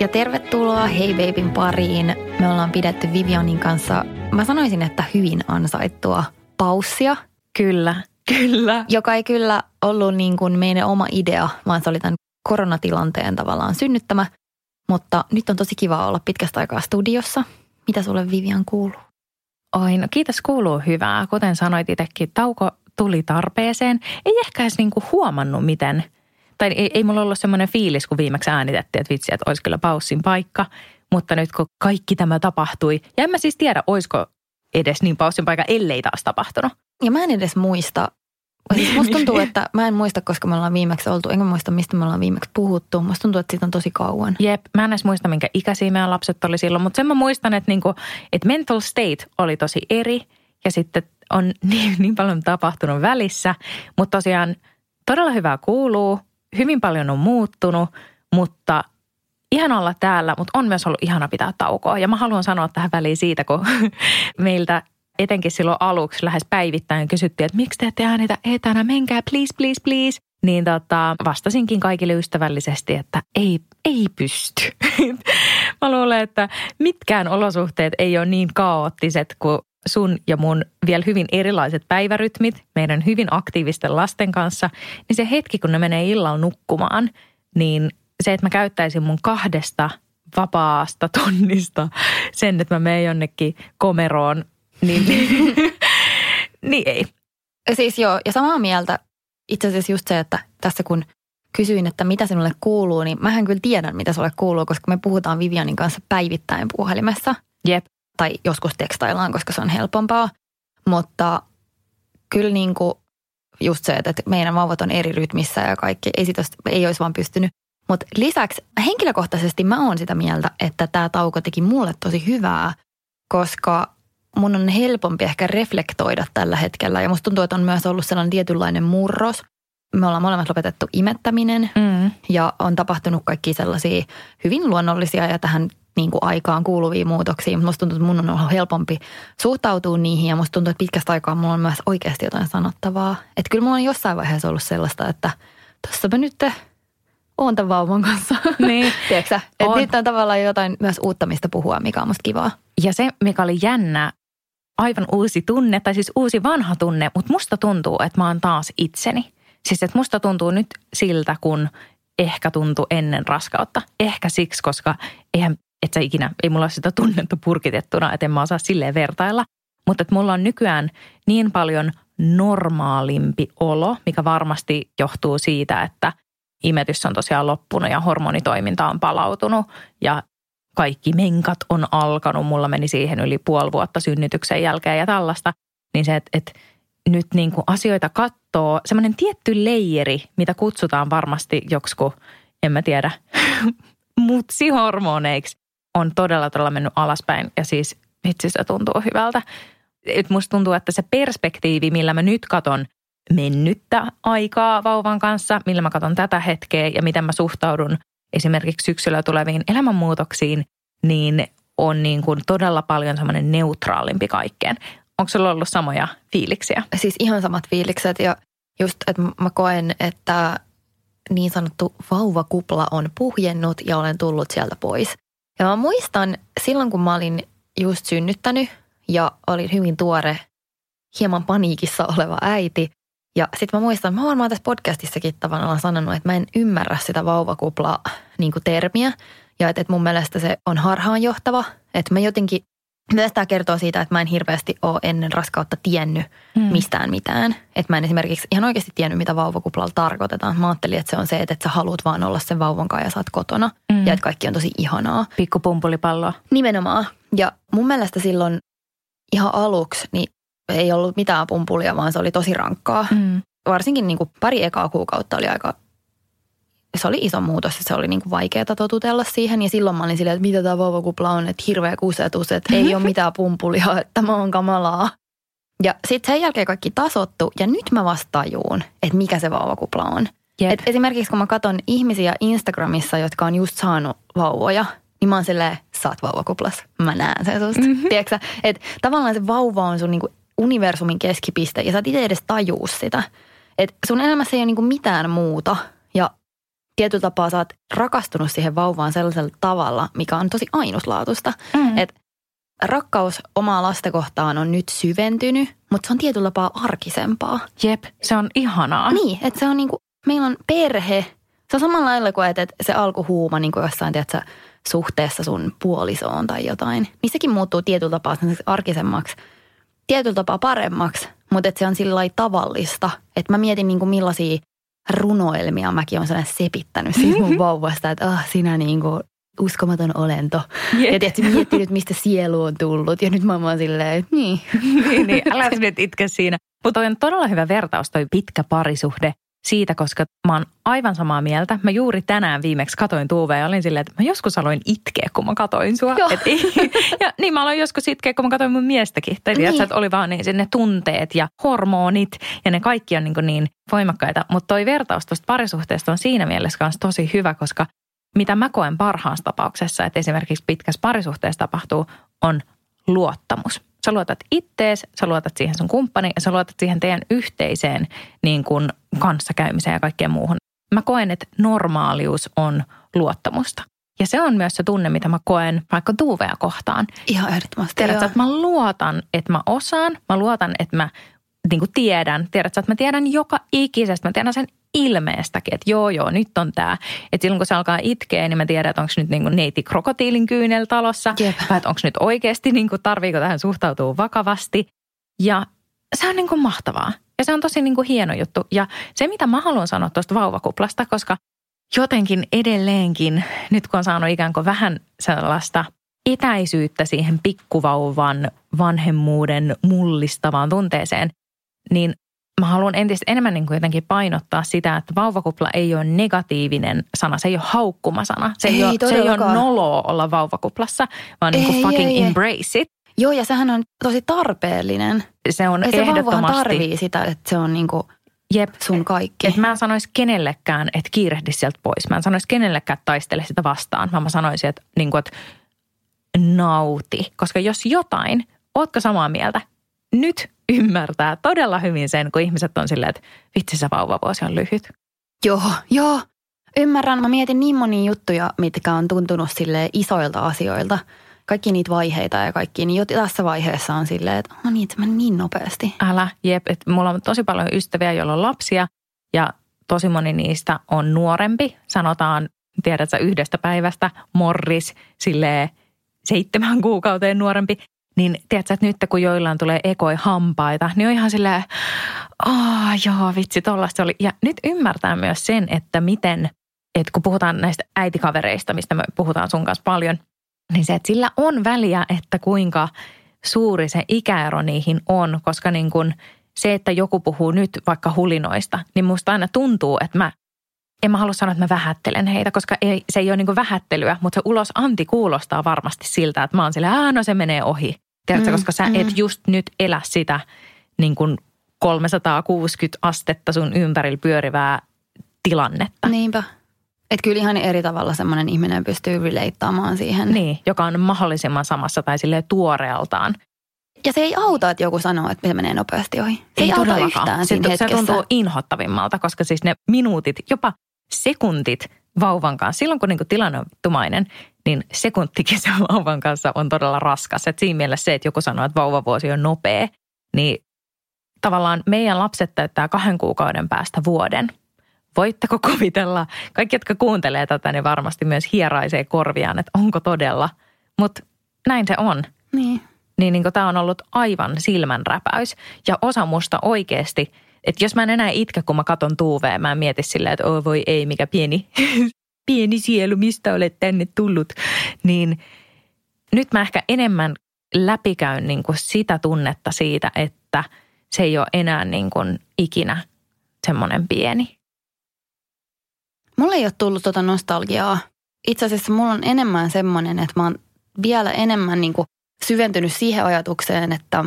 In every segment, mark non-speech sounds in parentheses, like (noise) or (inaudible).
ja tervetuloa Hey Babyn pariin. Me ollaan pidetty Vivianin kanssa, mä sanoisin, että hyvin ansaittua paussia. Kyllä, kyllä. Joka ei kyllä ollut niin kuin meidän oma idea, vaan se oli tämän koronatilanteen tavallaan synnyttämä. Mutta nyt on tosi kiva olla pitkästä aikaa studiossa. Mitä sulle Vivian kuuluu? Oi, no kiitos kuuluu hyvää. Kuten sanoit itsekin, tauko tuli tarpeeseen. Ei ehkä edes niinku huomannut, miten, tai ei, ei mulla ollut semmoinen fiilis, kun viimeksi äänitettiin, että vitsi, että olisi kyllä paussin paikka. Mutta nyt kun kaikki tämä tapahtui, ja en mä siis tiedä, olisiko edes niin paussin paikka, ellei taas tapahtunut. Ja mä en edes muista. Siis (laughs) musta tuntuu, että mä en muista, koska me ollaan viimeksi oltu, enkä muista, mistä me ollaan viimeksi puhuttu. Musta tuntuu, että siitä on tosi kauan. Jep, mä en edes muista, minkä ikäisiä meidän lapset oli silloin, mutta sen mä muistan, että, niinku, että mental state oli tosi eri ja sitten on (laughs) niin, niin paljon tapahtunut välissä. Mutta tosiaan todella hyvää kuuluu, hyvin paljon on muuttunut, mutta ihan olla täällä, mutta on myös ollut ihana pitää taukoa. Ja mä haluan sanoa tähän väliin siitä, kun (laughs) meiltä etenkin silloin aluksi lähes päivittäin kysyttiin, että miksi te ette äänitä etänä, menkää please, please, please. Niin tota, vastasinkin kaikille ystävällisesti, että ei, ei pysty. (laughs) Mä luulen, että mitkään olosuhteet ei ole niin kaoottiset kuin sun ja mun vielä hyvin erilaiset päivärytmit meidän hyvin aktiivisten lasten kanssa, niin se hetki, kun ne menee illalla nukkumaan, niin se, että mä käyttäisin mun kahdesta vapaasta (laughs) tunnista sen, että mä menen jonnekin komeroon, niin, (laughs) niin ei. Siis joo, ja samaa mieltä itse asiassa just se, että tässä kun kysyin, että mitä sinulle kuuluu, niin mähän kyllä tiedän, mitä sulle kuuluu, koska me puhutaan Vivianin kanssa päivittäin puhelimessa. Jep. Tai joskus tekstaillaan, koska se on helpompaa. Mutta kyllä niin kuin just se, että meidän vauvat on eri rytmissä ja kaikki ei, sit ei olisi vaan pystynyt. Mutta lisäksi henkilökohtaisesti mä oon sitä mieltä, että tämä tauko teki mulle tosi hyvää, koska mun on helpompi ehkä reflektoida tällä hetkellä. Ja musta tuntuu, että on myös ollut sellainen tietynlainen murros. Me ollaan molemmat lopetettu imettäminen mm. ja on tapahtunut kaikki sellaisia hyvin luonnollisia ja tähän niin kuin aikaan kuuluvia muutoksia. Musta tuntuu, että mun on ollut helpompi suhtautua niihin ja musta tuntuu, että pitkästä aikaa mulla on myös oikeasti jotain sanottavaa. Että kyllä mulla on jossain vaiheessa ollut sellaista, että mä nyt oon tämän vauvan kanssa. Niin. (laughs) Tiedätkö Että nyt on tavallaan jotain myös uutta, mistä puhua, mikä on musta kivaa. Ja se, mikä oli jännä, aivan uusi tunne, tai siis uusi vanha tunne, mutta musta tuntuu, että mä oon taas itseni. Siis että musta tuntuu nyt siltä, kun ehkä tuntui ennen raskautta. Ehkä siksi, koska eihän, et sä ikinä, ei mulla ole sitä tunnetta purkitettuna, että en mä osaa silleen vertailla. Mutta että mulla on nykyään niin paljon normaalimpi olo, mikä varmasti johtuu siitä, että imetys on tosiaan loppunut ja hormonitoiminta on palautunut ja kaikki menkat on alkanut. Mulla meni siihen yli puoli vuotta synnytyksen jälkeen ja tällaista. Niin se, että, että nyt niin kuin asioita katsoo, semmoinen tietty leijeri, mitä kutsutaan varmasti joksiku, en mä tiedä, (laughs) mutsihormoneiksi, on todella todella mennyt alaspäin. Ja siis itse se tuntuu hyvältä. Et musta tuntuu, että se perspektiivi, millä mä nyt katon mennyttä aikaa vauvan kanssa, millä mä katon tätä hetkeä ja miten mä suhtaudun esimerkiksi syksyllä tuleviin elämänmuutoksiin, niin on niin kuin todella paljon semmoinen neutraalimpi kaikkeen. Onko sulla ollut samoja fiiliksiä? Siis ihan samat fiilikset ja just, että mä koen, että niin sanottu vauvakupla on puhjennut ja olen tullut sieltä pois. Ja mä muistan silloin, kun mä olin just synnyttänyt ja olin hyvin tuore, hieman paniikissa oleva äiti, ja sitten mä muistan, mä varmaan tässä podcastissakin tavallaan sanonut, että mä en ymmärrä sitä vauvakupla niin termiä. Ja että, että mun mielestä se on harhaanjohtava. Että mä jotenkin, myös tämä kertoo siitä, että mä en hirveästi ole ennen raskautta tiennyt mm. mistään mitään. Että mä en esimerkiksi ihan oikeasti tiennyt, mitä vauvakuplalla tarkoitetaan. Mä ajattelin, että se on se, että, sä haluat vaan olla sen vauvan kanssa ja sä oot kotona. Mm. Ja että kaikki on tosi ihanaa. Pikku pumpulipalloa. Nimenomaan. Ja mun mielestä silloin ihan aluksi, niin ei ollut mitään pumpulia, vaan se oli tosi rankkaa. Mm. Varsinkin niin kuin pari ekaa kuukautta oli aika se oli iso muutos ja se oli niin kuin vaikeaa totutella siihen. Ja silloin mä olin silleen, että mitä tämä vauvakupla on, että hirveä kusetus, että ei ole mitään pumpulia, että tämä on kamalaa. Ja sitten sen jälkeen kaikki tasottu ja nyt mä vasta tajuun, että mikä se vauvakupla on. Jep. Et esimerkiksi kun mä katson ihmisiä Instagramissa, jotka on just saanut vauvoja, niin mä oon silleen, sä oot vauvakuplas. Mä näen sen susta. Mm-hmm. Tiedätkö Että tavallaan se vauva on sun niinku universumin keskipiste ja sä et itse edes tajuu sitä. Että sun elämässä ei ole niinku mitään muuta tietyllä tapaa sä oot rakastunut siihen vauvaan sellaisella tavalla, mikä on tosi ainutlaatuista. Mm. Että rakkaus omaa lasta kohtaan on nyt syventynyt, mutta se on tietyllä tapaa arkisempaa. Jep, se on ihanaa. Niin, että se on niinku, meillä on perhe. Se on samalla lailla kuin, että, että se alkuhuuma niin kuin jossain, tiedätkö, suhteessa sun puolisoon tai jotain. Niin sekin muuttuu tietyllä tapaa arkisemmaksi, tietyllä tapaa paremmaksi, mutta että se on sillä tavallista. Että mä mietin niin kuin millaisia runoelmia mäkin on sellainen sepittänyt siitä mun vauvasta, että ah, sinä niin kuin uskomaton olento. Yeah. Ja tietysti miettinyt, mistä sielu on tullut. Ja nyt mä oon silleen, että niin. (laughs) niin, niin. Älä nyt itke siinä. Mutta on todella hyvä vertaus toi pitkä parisuhde siitä, koska mä oon aivan samaa mieltä. Mä juuri tänään viimeksi katoin Tuuve ja olin silleen, että mä joskus aloin itkeä, kun mä katoin sua. Et, (laughs) ja niin mä aloin joskus itkeä, kun mä katoin mun miestäkin. Tai niin. tiedätkö, että oli vaan niin, ne tunteet ja hormonit ja ne kaikki on niin, niin voimakkaita. Mutta toi vertaus tuosta parisuhteesta on siinä mielessä myös tosi hyvä, koska mitä mä koen parhaassa tapauksessa, että esimerkiksi pitkässä parisuhteessa tapahtuu, on luottamus. Sä luotat ittees, sä luotat siihen sun kumppani ja sä luotat siihen teidän yhteiseen niin kuin kanssakäymiseen ja kaikkeen muuhun. Mä koen, että normaalius on luottamusta. Ja se on myös se tunne, mitä mä koen vaikka Tuuvea kohtaan. Ihan ehdottomasti. Tiedätkö, että mä luotan, että mä osaan. Mä luotan, että mä niin kuin tiedän. Tiedätkö, että mä tiedän joka ikisestä. Mä tiedän sen ilmeestäkin, että joo joo, nyt on tämä. Että silloin kun se alkaa itkeä, niin mä tiedän, että onko nyt niin kuin neiti krokotiilin kyynel talossa. Jep. Vai että onko nyt oikeasti, niin kuin, tarviiko tähän suhtautua vakavasti. Ja se on niin kuin mahtavaa. Ja se on tosi niin kuin hieno juttu. Ja se, mitä mä haluan sanoa tuosta vauvakuplasta, koska jotenkin edelleenkin, nyt kun on saanut ikään kuin vähän sellaista etäisyyttä siihen pikkuvauvan vanhemmuuden mullistavaan tunteeseen, niin mä haluan entistä enemmän niin kuin jotenkin painottaa sitä, että vauvakupla ei ole negatiivinen sana. Se ei ole haukkumasana. Se ei, ei, ole, se ei ole noloa olla vauvakuplassa, vaan ei, niin kuin fucking ei, embrace it. Joo, ja sehän on tosi tarpeellinen. Se on ei ehdottomasti. Se tarvii sitä, että se on niin kuin Jep. sun kaikki. Et mä en sanoisi kenellekään, että kiirehdi sieltä pois. Mä en sanoisi kenellekään, että taistele sitä vastaan, vaan mä sanoisin, että, niin kuin, että nauti. Koska jos jotain, ootko samaa mieltä? Nyt ymmärtää todella hyvin sen, kun ihmiset on silleen, että vitsi se vauvavuosi on lyhyt. Joo, joo. Ymmärrän. Mä mietin niin monia juttuja, mitkä on tuntunut sille isoilta asioilta. Kaikki niitä vaiheita ja kaikki, niin jo tässä vaiheessa on silleen, että no niin, että niin nopeasti. Älä, jep. Että mulla on tosi paljon ystäviä, joilla on lapsia ja tosi moni niistä on nuorempi. Sanotaan, tiedätkö, yhdestä päivästä morris silleen seitsemän kuukauteen nuorempi. Niin tiedätkö, että nyt kun joillain tulee ekoi hampaita, niin on ihan silleen, aah joo vitsi, tollaista oli. Ja nyt ymmärtää myös sen, että miten, että kun puhutaan näistä äitikavereista, mistä me puhutaan sun kanssa paljon, niin se, että sillä on väliä, että kuinka suuri se ikäero niihin on, koska niin kun se, että joku puhuu nyt vaikka hulinoista, niin musta aina tuntuu, että mä en mä halua sanoa, että mä vähättelen heitä, koska ei, se ei ole niin vähättelyä, mutta se ulos anti kuulostaa varmasti siltä, että mä oon silleen, no se menee ohi. Tiedätkö, mm, koska sä mm. et just nyt elä sitä niin kuin 360 astetta sun ympärillä pyörivää tilannetta. Niinpä. Että kyllä ihan eri tavalla semmoinen ihminen pystyy relataamaan siihen. Niin, joka on mahdollisimman samassa tai sille tuoreeltaan. Ja se ei auta, että joku sanoo, että se menee nopeasti ohi. Se ei, ei auta yhtään se, se tuntuu inhottavimmalta, koska siis ne minuutit, jopa sekuntit vauvan kanssa, silloin kun niin kuin tilanne on tumainen, niin sekuntikin sen (laughs) vauvan kanssa on todella raskas. Et siinä mielessä se, että joku sanoo, että vauvavuosi on nopea, niin tavallaan meidän lapset täyttää kahden kuukauden päästä vuoden. Voitteko (laughs) kuvitella, kaikki jotka kuuntelee tätä, niin varmasti myös hieraisee korviaan, että onko todella. Mutta näin se on. Niin. Niin, niin tämä on ollut aivan silmänräpäys. Ja osa musta oikeasti, että jos mä en enää itke, kun mä katon tuuveen, mä en mieti silleen, että oh, voi ei, mikä pieni (laughs) pieni sielu, mistä olet tänne tullut, niin nyt mä ehkä enemmän läpikäyn niin kuin sitä tunnetta siitä, että se ei ole enää niin kuin ikinä semmoinen pieni. mulla ei ole tullut tota nostalgiaa. Itse asiassa mulla on enemmän semmoinen, että mä oon vielä enemmän niin kuin syventynyt siihen ajatukseen, että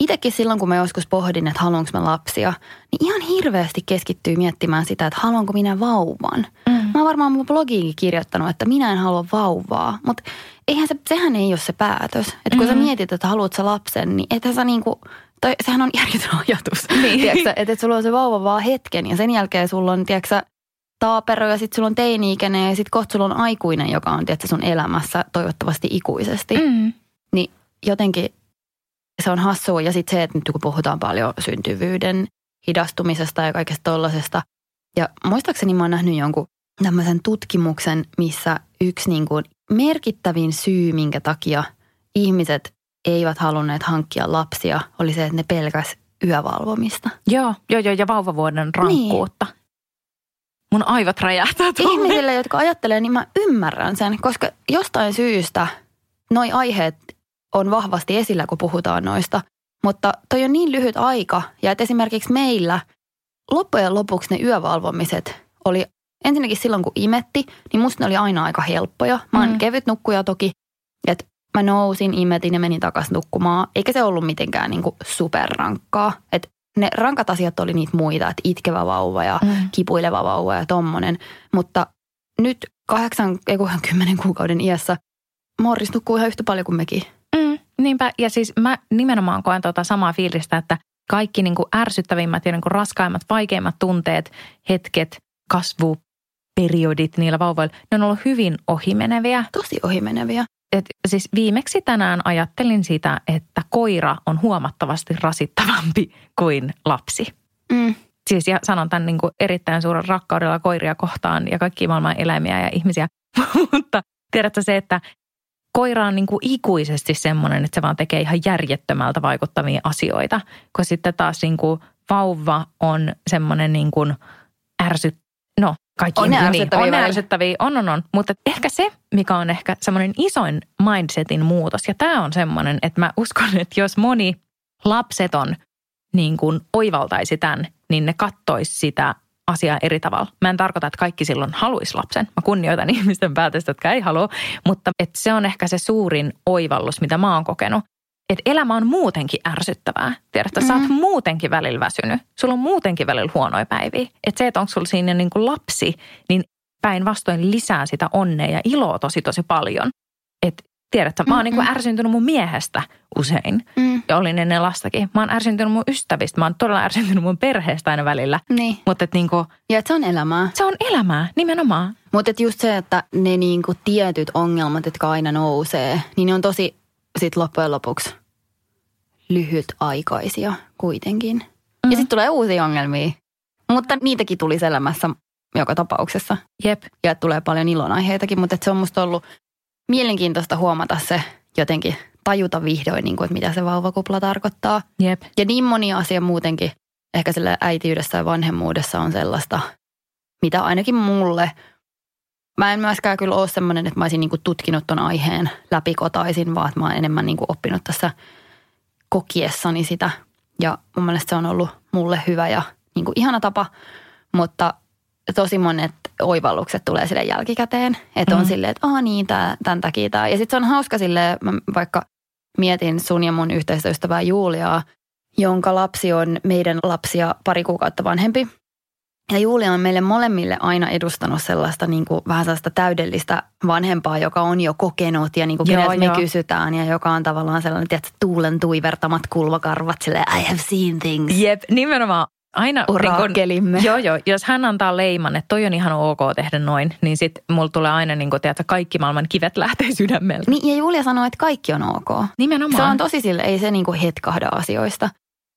itsekin silloin, kun mä joskus pohdin, että haluanko mä lapsia, niin ihan hirveästi keskittyy miettimään sitä, että haluanko minä vauvan. Mm. Mä oon varmaan mun blogiinkin kirjoittanut, että minä en halua vauvaa, mutta eihän se, sehän ei ole se päätös. Että kun mm. sä mietit, että haluat sä lapsen, niin ethän sä niinku, tai sehän on (laughs) järjetön ajatus. Niin. Että, että sulla on se vauva vaan hetken ja sen jälkeen sulla on, tiedätkö, taapero ja sitten sulla on teini-ikäinen ja sitten kohta sulla on aikuinen, joka on tiedätkö, sun elämässä toivottavasti ikuisesti. Mm. Niin jotenkin se on hassua. Ja sitten se, että nyt kun puhutaan paljon syntyvyyden hidastumisesta ja kaikesta tollasesta. Ja muistaakseni mä oon nähnyt jonkun tämmöisen tutkimuksen, missä yksi niin kuin merkittävin syy, minkä takia ihmiset eivät halunneet hankkia lapsia, oli se, että ne pelkäs yövalvomista. Joo, joo, joo ja vauvavuoden rankkuutta. Niin. Mun aivot räjähtää tuolle. Ihmisille, jotka ajattelee, niin mä ymmärrän sen, koska jostain syystä noi aiheet on vahvasti esillä, kun puhutaan noista. Mutta toi on niin lyhyt aika ja että esimerkiksi meillä loppujen lopuksi ne yövalvomiset oli ensinnäkin silloin, kun imetti, niin musta ne oli aina aika helppoja. Mä oon mm. kevyt nukkuja toki, että mä nousin, imetin ja menin takaisin nukkumaan. Eikä se ollut mitenkään niin kuin superrankkaa. Että ne rankat asiat oli niitä muita, että itkevä vauva ja mm. kipuileva vauva ja tommonen. Mutta nyt 80 kuukauden iässä Morris nukkuu ihan yhtä paljon kuin mekin. Mm, niinpä, ja siis mä nimenomaan koen tuota samaa fiilistä, että kaikki niin kuin ärsyttävimmät ja niin kuin raskaimmat, vaikeimmat tunteet, hetket, kasvuperiodit niillä vauvoilla, ne on ollut hyvin ohimeneviä. Tosi ohimeneviä. Et siis viimeksi tänään ajattelin sitä, että koira on huomattavasti rasittavampi kuin lapsi. Mm. Siis ja sanon tämän niin kuin erittäin suuren rakkaudella koiria kohtaan ja kaikki maailman eläimiä ja ihmisiä. (laughs) Mutta tiedätkö se, että koira on niin kuin ikuisesti semmoinen, että se vaan tekee ihan järjettömältä vaikuttavia asioita. Kun sitten taas niin kuin vauva on semmoinen niin kuin ärsyt, no kaikki on niin, ärsyttäviä. On ärsyttäviä, on on on. Mutta ehkä se, mikä on ehkä semmoinen isoin mindsetin muutos, ja tämä on semmoinen, että mä uskon, että jos moni lapseton niin kuin oivaltaisi tämän, niin ne kattoisi sitä asiaa eri tavalla. Mä en tarkoita, että kaikki silloin haluaisi lapsen. Mä kunnioitan (laughs) ihmisten päätöstä, jotka ei halua, mutta että se on ehkä se suurin oivallus, mitä mä oon kokenut. Että elämä on muutenkin ärsyttävää. Tiedätkö, mm. sä oot mm. muutenkin välillä väsynyt. Sulla on muutenkin välillä huonoja päiviä. Että se, että onko sulla siinä niin kuin lapsi, niin päinvastoin lisää sitä onnea ja iloa tosi tosi paljon. Että Tiedätkö, mä oon niin ärsyntynyt mun miehestä usein. Mm. Ja olin ennen lastakin. Mä oon ärsyntynyt mun ystävistä. Mä oon todella ärsyntynyt mun perheestä aina välillä. Niin. Mutta et niinku, ja et se on elämää. Se on elämää, nimenomaan. Mutta just se, että ne niinku tietyt ongelmat, jotka aina nousee, niin ne on tosi sit loppujen lopuksi lyhytaikaisia kuitenkin. Mm. Ja sitten tulee uusia ongelmia. Mutta niitäkin tuli elämässä joka tapauksessa. Jep. Ja tulee paljon ilonaiheitakin, mutta se on musta ollut mielenkiintoista huomata se jotenkin tajuta vihdoin, niin kuin, että mitä se vauvakupla tarkoittaa. Jep. Ja niin moni asia muutenkin, ehkä sille äitiydessä ja vanhemmuudessa on sellaista, mitä ainakin mulle, mä en myöskään kyllä ole semmoinen, että mä olisin niin kuin tutkinut ton aiheen läpikotaisin, vaan että mä oon enemmän niin kuin oppinut tässä kokiessani sitä. Ja mun mielestä se on ollut mulle hyvä ja niin kuin ihana tapa, mutta tosi monet oivallukset tulee sille jälkikäteen. Että on mm. silleen, että aah niin, tää, tämän takia tämä. Ja sitten se on hauska sille vaikka mietin sun ja mun yhteistyöstävää Juliaa, jonka lapsi on meidän lapsia pari kuukautta vanhempi. Ja Julia on meille molemmille aina edustanut sellaista niin kuin, vähän sellaista täydellistä vanhempaa, joka on jo kokenut ja niin kuin joo, me joo. kysytään ja joka on tavallaan sellainen, tiedätkö, tuulen tuivertamat kulvakarvat, silleen I have seen things. Jep, nimenomaan aina Urakelimme. Niin kun, joo, joo. Jos hän antaa leiman, että toi on ihan ok tehdä noin, niin sitten mulla tulee aina niin kun, tiedätkö, kaikki maailman kivet lähtee sydämeltä. Niin, ja Julia sanoo, että kaikki on ok. Nimenomaan. Se on tosi sille, ei se niin kuin hetkahda asioista.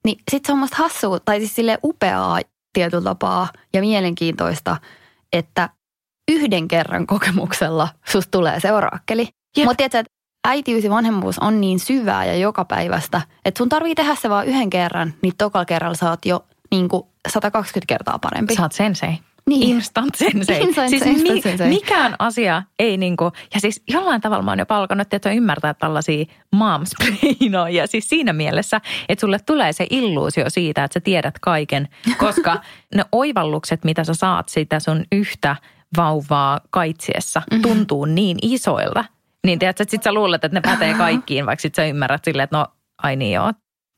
Niin sitten se on musta hassua, tai siis sille upeaa tietyllä tapaa ja mielenkiintoista, että yhden kerran kokemuksella susta tulee se orakkeli. Mutta tiedätkö, että äitiys ja vanhemmuus on niin syvää ja joka päivästä, että sun tarvii tehdä se vaan yhden kerran, niin tokalla kerralla sä oot jo niin kuin 120 kertaa parempi. Sä oot sensei. Niin. Instant (laughs) sensei. Instant- siis instant sensei. mikään asia ei niinku, ja siis jollain tavalla mä oon jo palkannut, että ymmärtää tällaisia momspreinoja. Siis siinä mielessä, että sulle tulee se illuusio siitä, että sä tiedät kaiken, koska (laughs) ne oivallukset, mitä sä saat siitä sun yhtä vauvaa kaitsiessa, Mhm. tuntuu niin isoilta. Niin tiedätkö, että sit sä luulet, että ne pätee (laughs) kaikkiin, vaikka sit sä ymmärrät silleen, että no ai niin joo,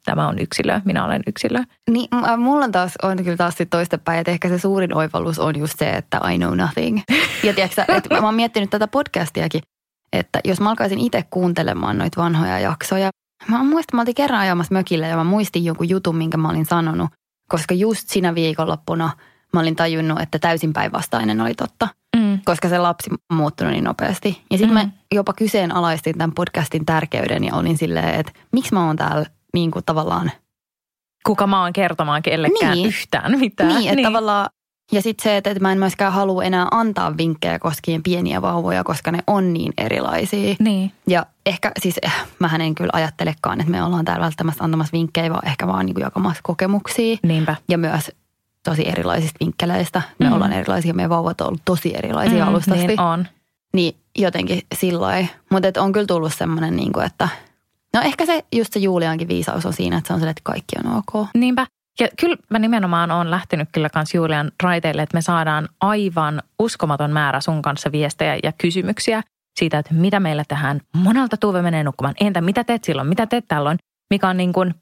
tämä on yksilö, minä olen yksilö. Niin, m- mulla on taas, on kyllä taas toistepäin, että ehkä se suurin oivallus on just se, että I know nothing. Ja tiedätkö, sä, että mä oon miettinyt tätä podcastiakin, että jos mä alkaisin itse kuuntelemaan noita vanhoja jaksoja. Mä muistan, mä oltiin kerran ajamassa mökille ja mä muistin jonkun jutun, minkä mä olin sanonut, koska just siinä viikonloppuna mä olin tajunnut, että täysin päinvastainen oli totta, Mm. koska se lapsi muuttunut niin nopeasti. Ja sitten Mm. mä jopa kyseenalaistin tämän podcastin tärkeyden ja olin silleen, että miksi mä oon täällä niin kuin tavallaan Kuka mä oon kertomaan kellekään Niin. yhtään mitään. Niin, että tavallaan, ja sitten se, että mä en myöskään halua enää antaa vinkkejä koskien pieniä vauvoja, koska ne on niin erilaisia. Niin. Ja ehkä siis, eh, mähän en kyllä ajattelekaan, että me ollaan täällä välttämättä antamassa vinkkejä, vaan ehkä vaan niin kuin jakamassa kokemuksia. Niinpä. Ja myös tosi erilaisista vinkkeleistä. Me Mm. ollaan erilaisia, meidän vauvat on ollut tosi erilaisia mm, alusta asti. Niin on. Niin jotenkin silloin. Mutta on kyllä tullut semmoinen, niin kuin, että no ehkä se just se Juliankin viisaus on siinä, että se on se, että kaikki on ok. Niinpä. Ja kyllä mä nimenomaan oon lähtenyt kyllä kans Julian raiteille, että me saadaan aivan uskomaton määrä sun kanssa viestejä ja kysymyksiä siitä, että mitä meillä tehdään. Monelta Tuve menee nukkumaan. Entä mitä teet silloin? Mitä teet tällöin? Mikä on niin kuin,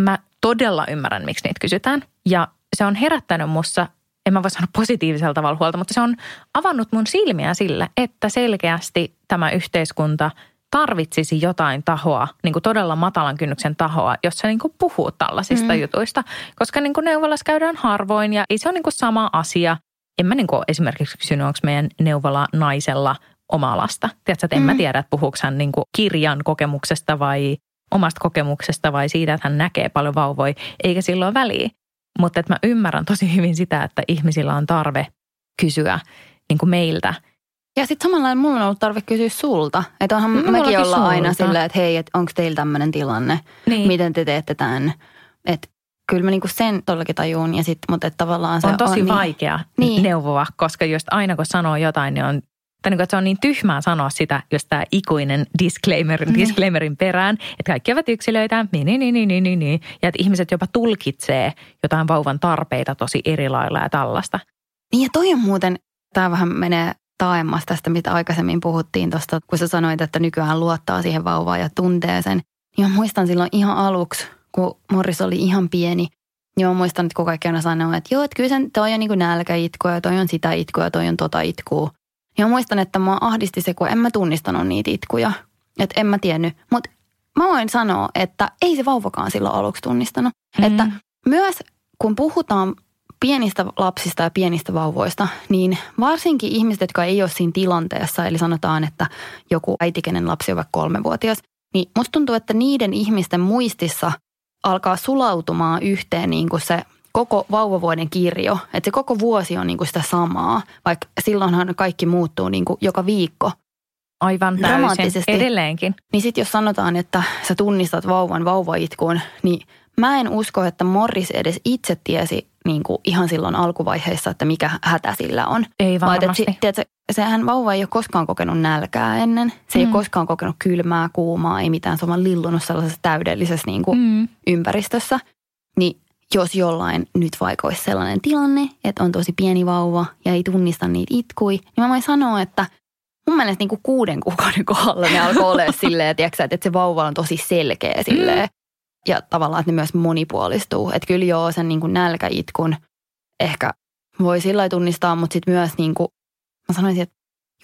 mä todella ymmärrän, miksi niitä kysytään. Ja se on herättänyt mussa, en mä voi sanoa positiivisella tavalla huolta, mutta se on avannut mun silmiä sille, että selkeästi tämä yhteiskunta tarvitsisi jotain tahoa, niin kuin todella matalan kynnyksen tahoa, jossa niin kuin puhuu tällaisista mm. jutuista. Koska niin kuin neuvolassa käydään harvoin ja ei se ole niin kuin sama asia. En mä niin kuin esimerkiksi kysynyt, onko meidän neuvola naisella omaa lasta. Tiedätkö, että en mm. mä tiedä, että puhuuko hän niin kuin kirjan kokemuksesta vai omasta kokemuksesta vai siitä, että hän näkee paljon vauvoja, eikä silloin väliä. Mutta että mä ymmärrän tosi hyvin sitä, että ihmisillä on tarve kysyä niin kuin meiltä. Ja sitten samalla mulla on ollut tarve kysyä sulta. Että onhan No, mekin mullakin olla aina sulta. silleen, että hei, että onko teillä tämmöinen tilanne? Niin. Miten te teette tämän? Että kyllä mä niinku sen todellakin tajuun. Ja sit, mutta tavallaan se on tosi niin, vaikea Niin. neuvoa, koska just aina kun sanoo jotain, niin on tai niin kuin, että se on niin tyhmää sanoa sitä, jos tämä ikuinen disclaimer, Niin. disclaimerin perään, että kaikki ovat yksilöitä, niin, niin, niin, niin, niin, niin, niin, ja että ihmiset jopa tulkitsee jotain vauvan tarpeita tosi eri lailla ja tällaista. Niin ja toi on muuten, tämä vähän menee taaemmas tästä, mitä aikaisemmin puhuttiin tuosta, kun sä sanoit, että nykyään luottaa siihen vauvaan ja tuntee sen. Niin mä muistan silloin ihan aluksi, kun Morris oli ihan pieni, niin mä muistan, että kun kaikki aina sanoo, että joo, että kyllä sen, toi on niin kuin nälkäitkua ja toi on sitä itkua ja toi on tota itkua. Ja mä muistan, että mä ahdisti se, kun en mä tunnistanut niitä itkuja. Että en mä tiennyt. Mutta mä voin sanoa, että ei se vauvakaan silloin aluksi tunnistanut. Mm. Että myös kun puhutaan pienistä lapsista ja pienistä vauvoista, niin varsinkin ihmiset, jotka ei ole siinä tilanteessa, eli sanotaan, että joku äiti, kenen lapsi on vaikka kolmevuotias, niin musta tuntuu, että niiden ihmisten muistissa alkaa sulautumaan yhteen niin kuin se koko vauvavuoden kirjo, että se koko vuosi on niin kuin sitä samaa, vaikka silloinhan kaikki muuttuu niin kuin joka viikko. Aivan täysin, Dramaattisesti. edelleenkin. Niin sitten jos sanotaan, että sä tunnistat vauvan vauvaitkuun, niin mä en usko, että Morris edes itse tiesi niin kuin ihan silloin alkuvaiheessa, että mikä hätä sillä on. Ei Vaan että varmasti. si- tiedätkö, sehän vauva ei ole koskaan kokenut nälkää ennen. Se ei Mm. ole koskaan kokenut kylmää, kuumaa, ei mitään. Se on vaan lillunut sellaisessa täydellisessä niin kuin Mm. ympäristössä. Niin jos jollain nyt vaikka olisi sellainen tilanne, että on tosi pieni vauva ja ei tunnista niitä itkui, niin mä voin sanoa, että mun mielestä niin kuin kuuden kuukauden kohdalla ne alkoi (laughs) olla silleen, tiiäksä, että se vauva on tosi selkeä silleen. Ja tavallaan, että ne myös monipuolistuu. Että kyllä joo, sen niin kuin nälkäitkun ehkä voi sillä tunnistaa, mutta sitten myös niin kuin, mä sanoisin, että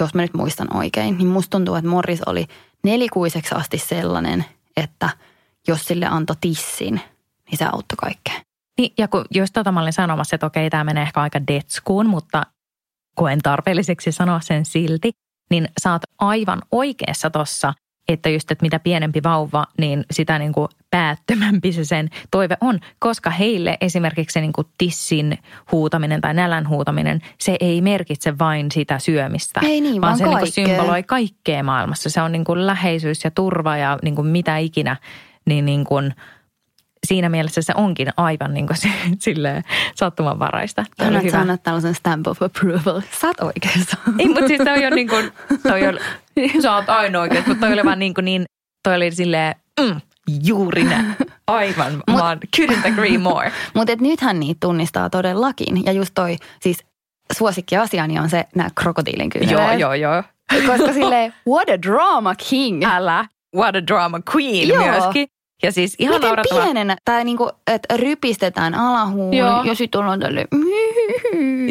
jos mä nyt muistan oikein, niin musta tuntuu, että Morris oli nelikuiseksi asti sellainen, että jos sille antoi tissin, niin se auttoi kaikkea. Niin, ja kun just tota mä olin sanomassa, että okei, tämä menee ehkä aika detskuun, mutta koen tarpeelliseksi sanoa sen silti, niin sä oot aivan oikeassa tossa, että just, että mitä pienempi vauva, niin sitä niin kuin päättömämpi se sen toive on, koska heille esimerkiksi se niin kuin tissin huutaminen tai nälän huutaminen, se ei merkitse vain sitä syömistä. Ei niin, vaan se niin kuin symboloi kaikkea maailmassa. Se on niin kuin läheisyys ja turva ja niin kuin mitä ikinä, niin, niin kuin siinä mielessä se onkin aivan niin kuin (laughs) se, silleen sattumanvaraista. Tämä oli hyvä. annat tällaisen stamp of approval. Sä oot oikeassa. Ei, mutta siis toi on niin kuin, toi on, (laughs) sä oot aina oikein, mutta toi oli vaan niin kuin niin, toi oli silleen, mm, juuri näin. Aivan, (laughs) mä oon, couldn't agree more. Mutta nythän niitä tunnistaa todellakin. Ja just toi, siis suosikkiasiani on se nämä krokotiilin kyyneleet. joo, joo, joo. Koska silleen, what a drama king. Älä, what a drama queen Joo. myöskin. Ja siis ihan Miten pienenä, tai niinku, että rypistetään alahuuli Joo. ja sitten ollaan tälle.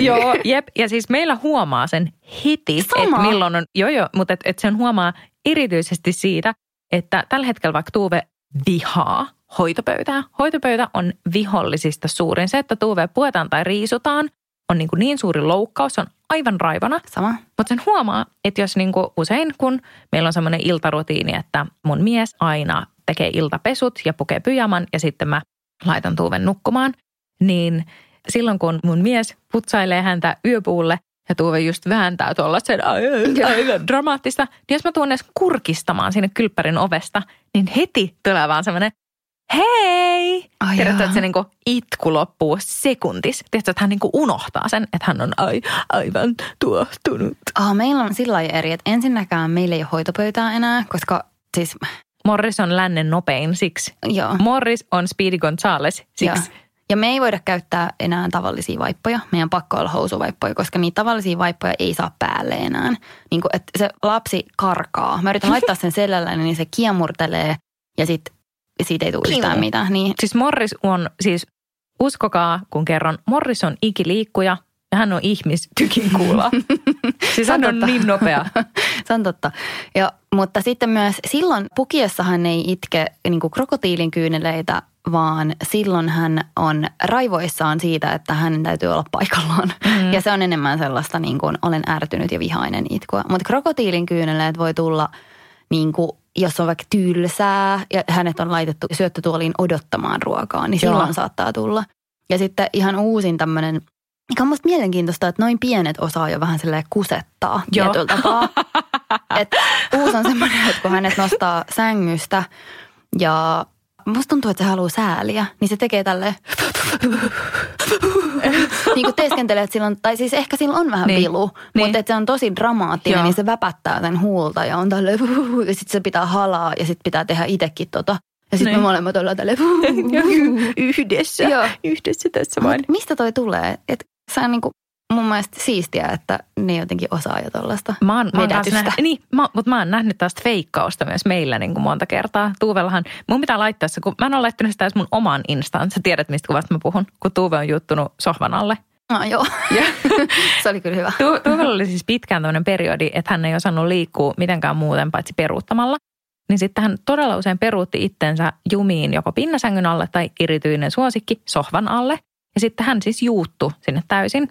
Joo, jep. Ja siis meillä huomaa sen heti, että milloin on, joo joo, mutta että et sen huomaa erityisesti siitä, että tällä hetkellä vaikka Tuve vihaa hoitopöytää. Hoitopöytä on vihollisista suurin. Se, että Tuve puetaan tai riisutaan, on niin, kuin niin suuri loukkaus, se on aivan raivona. Sama. Mutta sen huomaa, että jos niin kuin usein kun meillä on semmoinen iltarutiini, että mun mies aina tekee iltapesut ja pukee pyjaman ja sitten mä laitan Tuuven nukkumaan, niin silloin kun mun mies putsailee häntä yöpuulle ja Tuuve just vääntää tuolla sen ai- aivan dramaattista, niin jos mä tuon edes kurkistamaan sinne kylppärin ovesta, niin heti tulee vaan semmoinen hei! Ai Tiedätkö, että se niinku itku loppuu sekuntis. Tiedätkö, että hän niinku unohtaa sen, että hän on ai, aivan tuohtunut. Ah, meillä on sillä eri, että ensinnäkään meillä ei ole hoitopöytää enää, koska siis, Morris on lännen nopein siksi. joo. Morris on Speedy Gonzales siksi. Joo. Ja me ei voida käyttää enää tavallisia vaippoja. Meidän on pakko olla housuvaippoja, koska niitä tavallisia vaippoja ei saa päälle enää. Niin kuin, että se lapsi karkaa. Mä yritän laittaa sen selällä, niin se kiemurtelee ja sitten siitä ei tule yhtään mitään. Niin, Siis Morris on, siis uskokaa kun kerron, Morris on ikiliikkuja ja hän on ihmistykin kuulla. (laughs) siis hän on niin nopea. (laughs) se on totta. Ja, mutta sitten myös silloin pukiessahan ei itke niin kuin krokotiilin kyyneleitä, vaan silloin hän on raivoissaan siitä, että hänen täytyy olla paikallaan. Mm. Ja se on enemmän sellaista niin kuin olen ärtynyt ja vihainen itkua. Mutta krokotiilin kyyneleet voi tulla niin kuin jos on vaikka tylsää ja hänet on laitettu syöttötuoliin odottamaan ruokaa, niin silloin Joo. saattaa tulla. Ja sitten ihan uusin tämmöinen, mikä on musta mielenkiintoista, että noin pienet osaa jo vähän silleen kusettaa Joo. tietyllä tapaa. (laughs) Et uusi on semmoinen, että kun hänet nostaa sängystä ja musta tuntuu, että se haluaa sääliä, niin se tekee tälle (laughs) niin kuin teeskentelee, että sillä on, tai siis ehkä sillä on vähän Niin. niin. vilu, Niin. mutta että se on tosi dramaattinen, Joo. niin se väpättää sen huulta ja on tälle (laughs) ja sitten se pitää halaa ja sitten pitää tehdä itsekin tota. Ja sitten Niin. me molemmat ollaan tälle Yhdessä. Joo. Yhdessä tässä vain. Mut mistä toi tulee? Et se on niinku mun mielestä siistiä, että ne jotenkin osaa jo tollaista Mä vedätystä. nähnyt, niin, mä, mutta mä oon nähnyt tästä feikkausta myös meillä niin kuin monta kertaa. Tuuvellahan, mun pitää laittaa se, kun mä en ole laittanut sitä edes mun omaan instaan. Sä tiedät, mistä kuvasta mä puhun, kun Tuuve on juttunut sohvan alle. No, joo, Ja (laughs) se oli kyllä hyvä. Tu- Tuuvella oli siis pitkään tämmöinen periodi, että hän ei osannut liikkua mitenkään muuten paitsi peruuttamalla. Niin sitten hän todella usein peruutti itsensä jumiin joko pinnasängyn alle tai erityinen suosikki sohvan alle. Ja sitten hän siis juuttu sinne täysin.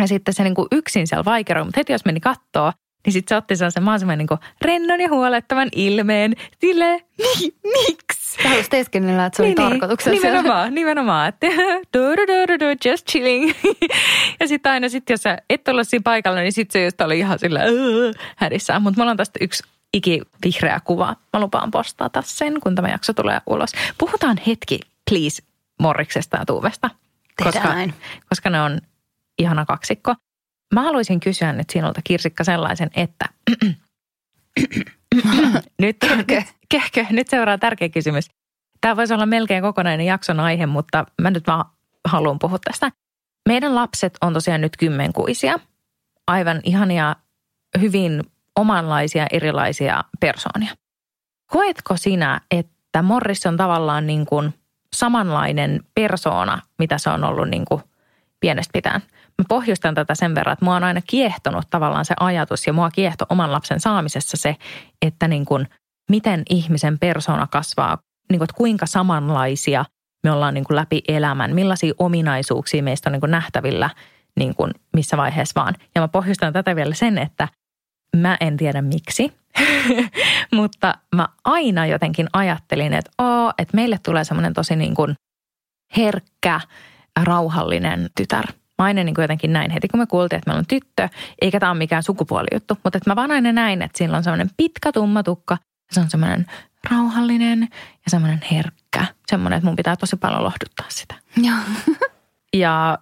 Ja sitten se niinku yksin siellä vaikeroi, mutta heti jos meni kattoo, niin sitten se otti sellaisen mahdollisimman niinku rennon ja huolettavan ilmeen. Silleen, mi, miksi? Sä haluaisit teeskennellä, että se oli Niin, niin. tarkoituksella. Nimenomaan, nimenomaan. Että (laughs) du, du, du, du, just chilling. (laughs) ja sitten aina, sit, jos sä et ole siinä paikalla, niin sitten se just oli ihan sillä hädissään. Mutta mulla on tästä yksi ikivihreä kuva. Mä lupaan postata sen, kun tämä jakso tulee ulos. Puhutaan hetki, please, Morriksesta ja Tuuvesta. Tehdään Koska, näin. koska ne on ihana kaksikko. Mä haluaisin kysyä nyt sinulta, Kirsikka, sellaisen, että (coughs) nyt, Kehkö. (coughs) kehkö, nyt seuraa tärkeä kysymys. Tämä voisi olla melkein kokonainen jakson aihe, mutta mä nyt vaan haluan puhua tästä. Meidän lapset on tosiaan nyt kymmenkuisia. Aivan ihania, hyvin omanlaisia, erilaisia persoonia. Koetko sinä, että Morris on tavallaan niin kuin samanlainen persoona, mitä se on ollut niin kuin pienestä pitäen? Mä pohjustan tätä sen verran, että mua on aina kiehtonut tavallaan se ajatus ja mua kiehto oman lapsen saamisessa se, että niin kuin, miten ihmisen persoona kasvaa, niin kuin, että kuinka samanlaisia me ollaan niin kuin läpi elämän, millaisia ominaisuuksia meistä on niin kuin nähtävillä niin kuin missä vaiheessa vaan. Ja mä pohjustan tätä vielä sen, että mä en tiedä miksi, (laughs) mutta mä aina jotenkin ajattelin, että, oo, että meille tulee semmoinen tosi niin kuin herkkä, rauhallinen tytär. Mä aina niin kuin jotenkin näin heti, kun me kuultiin, että meillä on tyttö, eikä tämä ole mikään sukupuolijuttu, mutta että mä vaan aina näin, että sillä on semmoinen pitkä tumma tukka, se on semmoinen rauhallinen ja semmoinen herkkä. Semmoinen, että mun pitää tosi paljon lohduttaa sitä. Joo. (laughs) Ja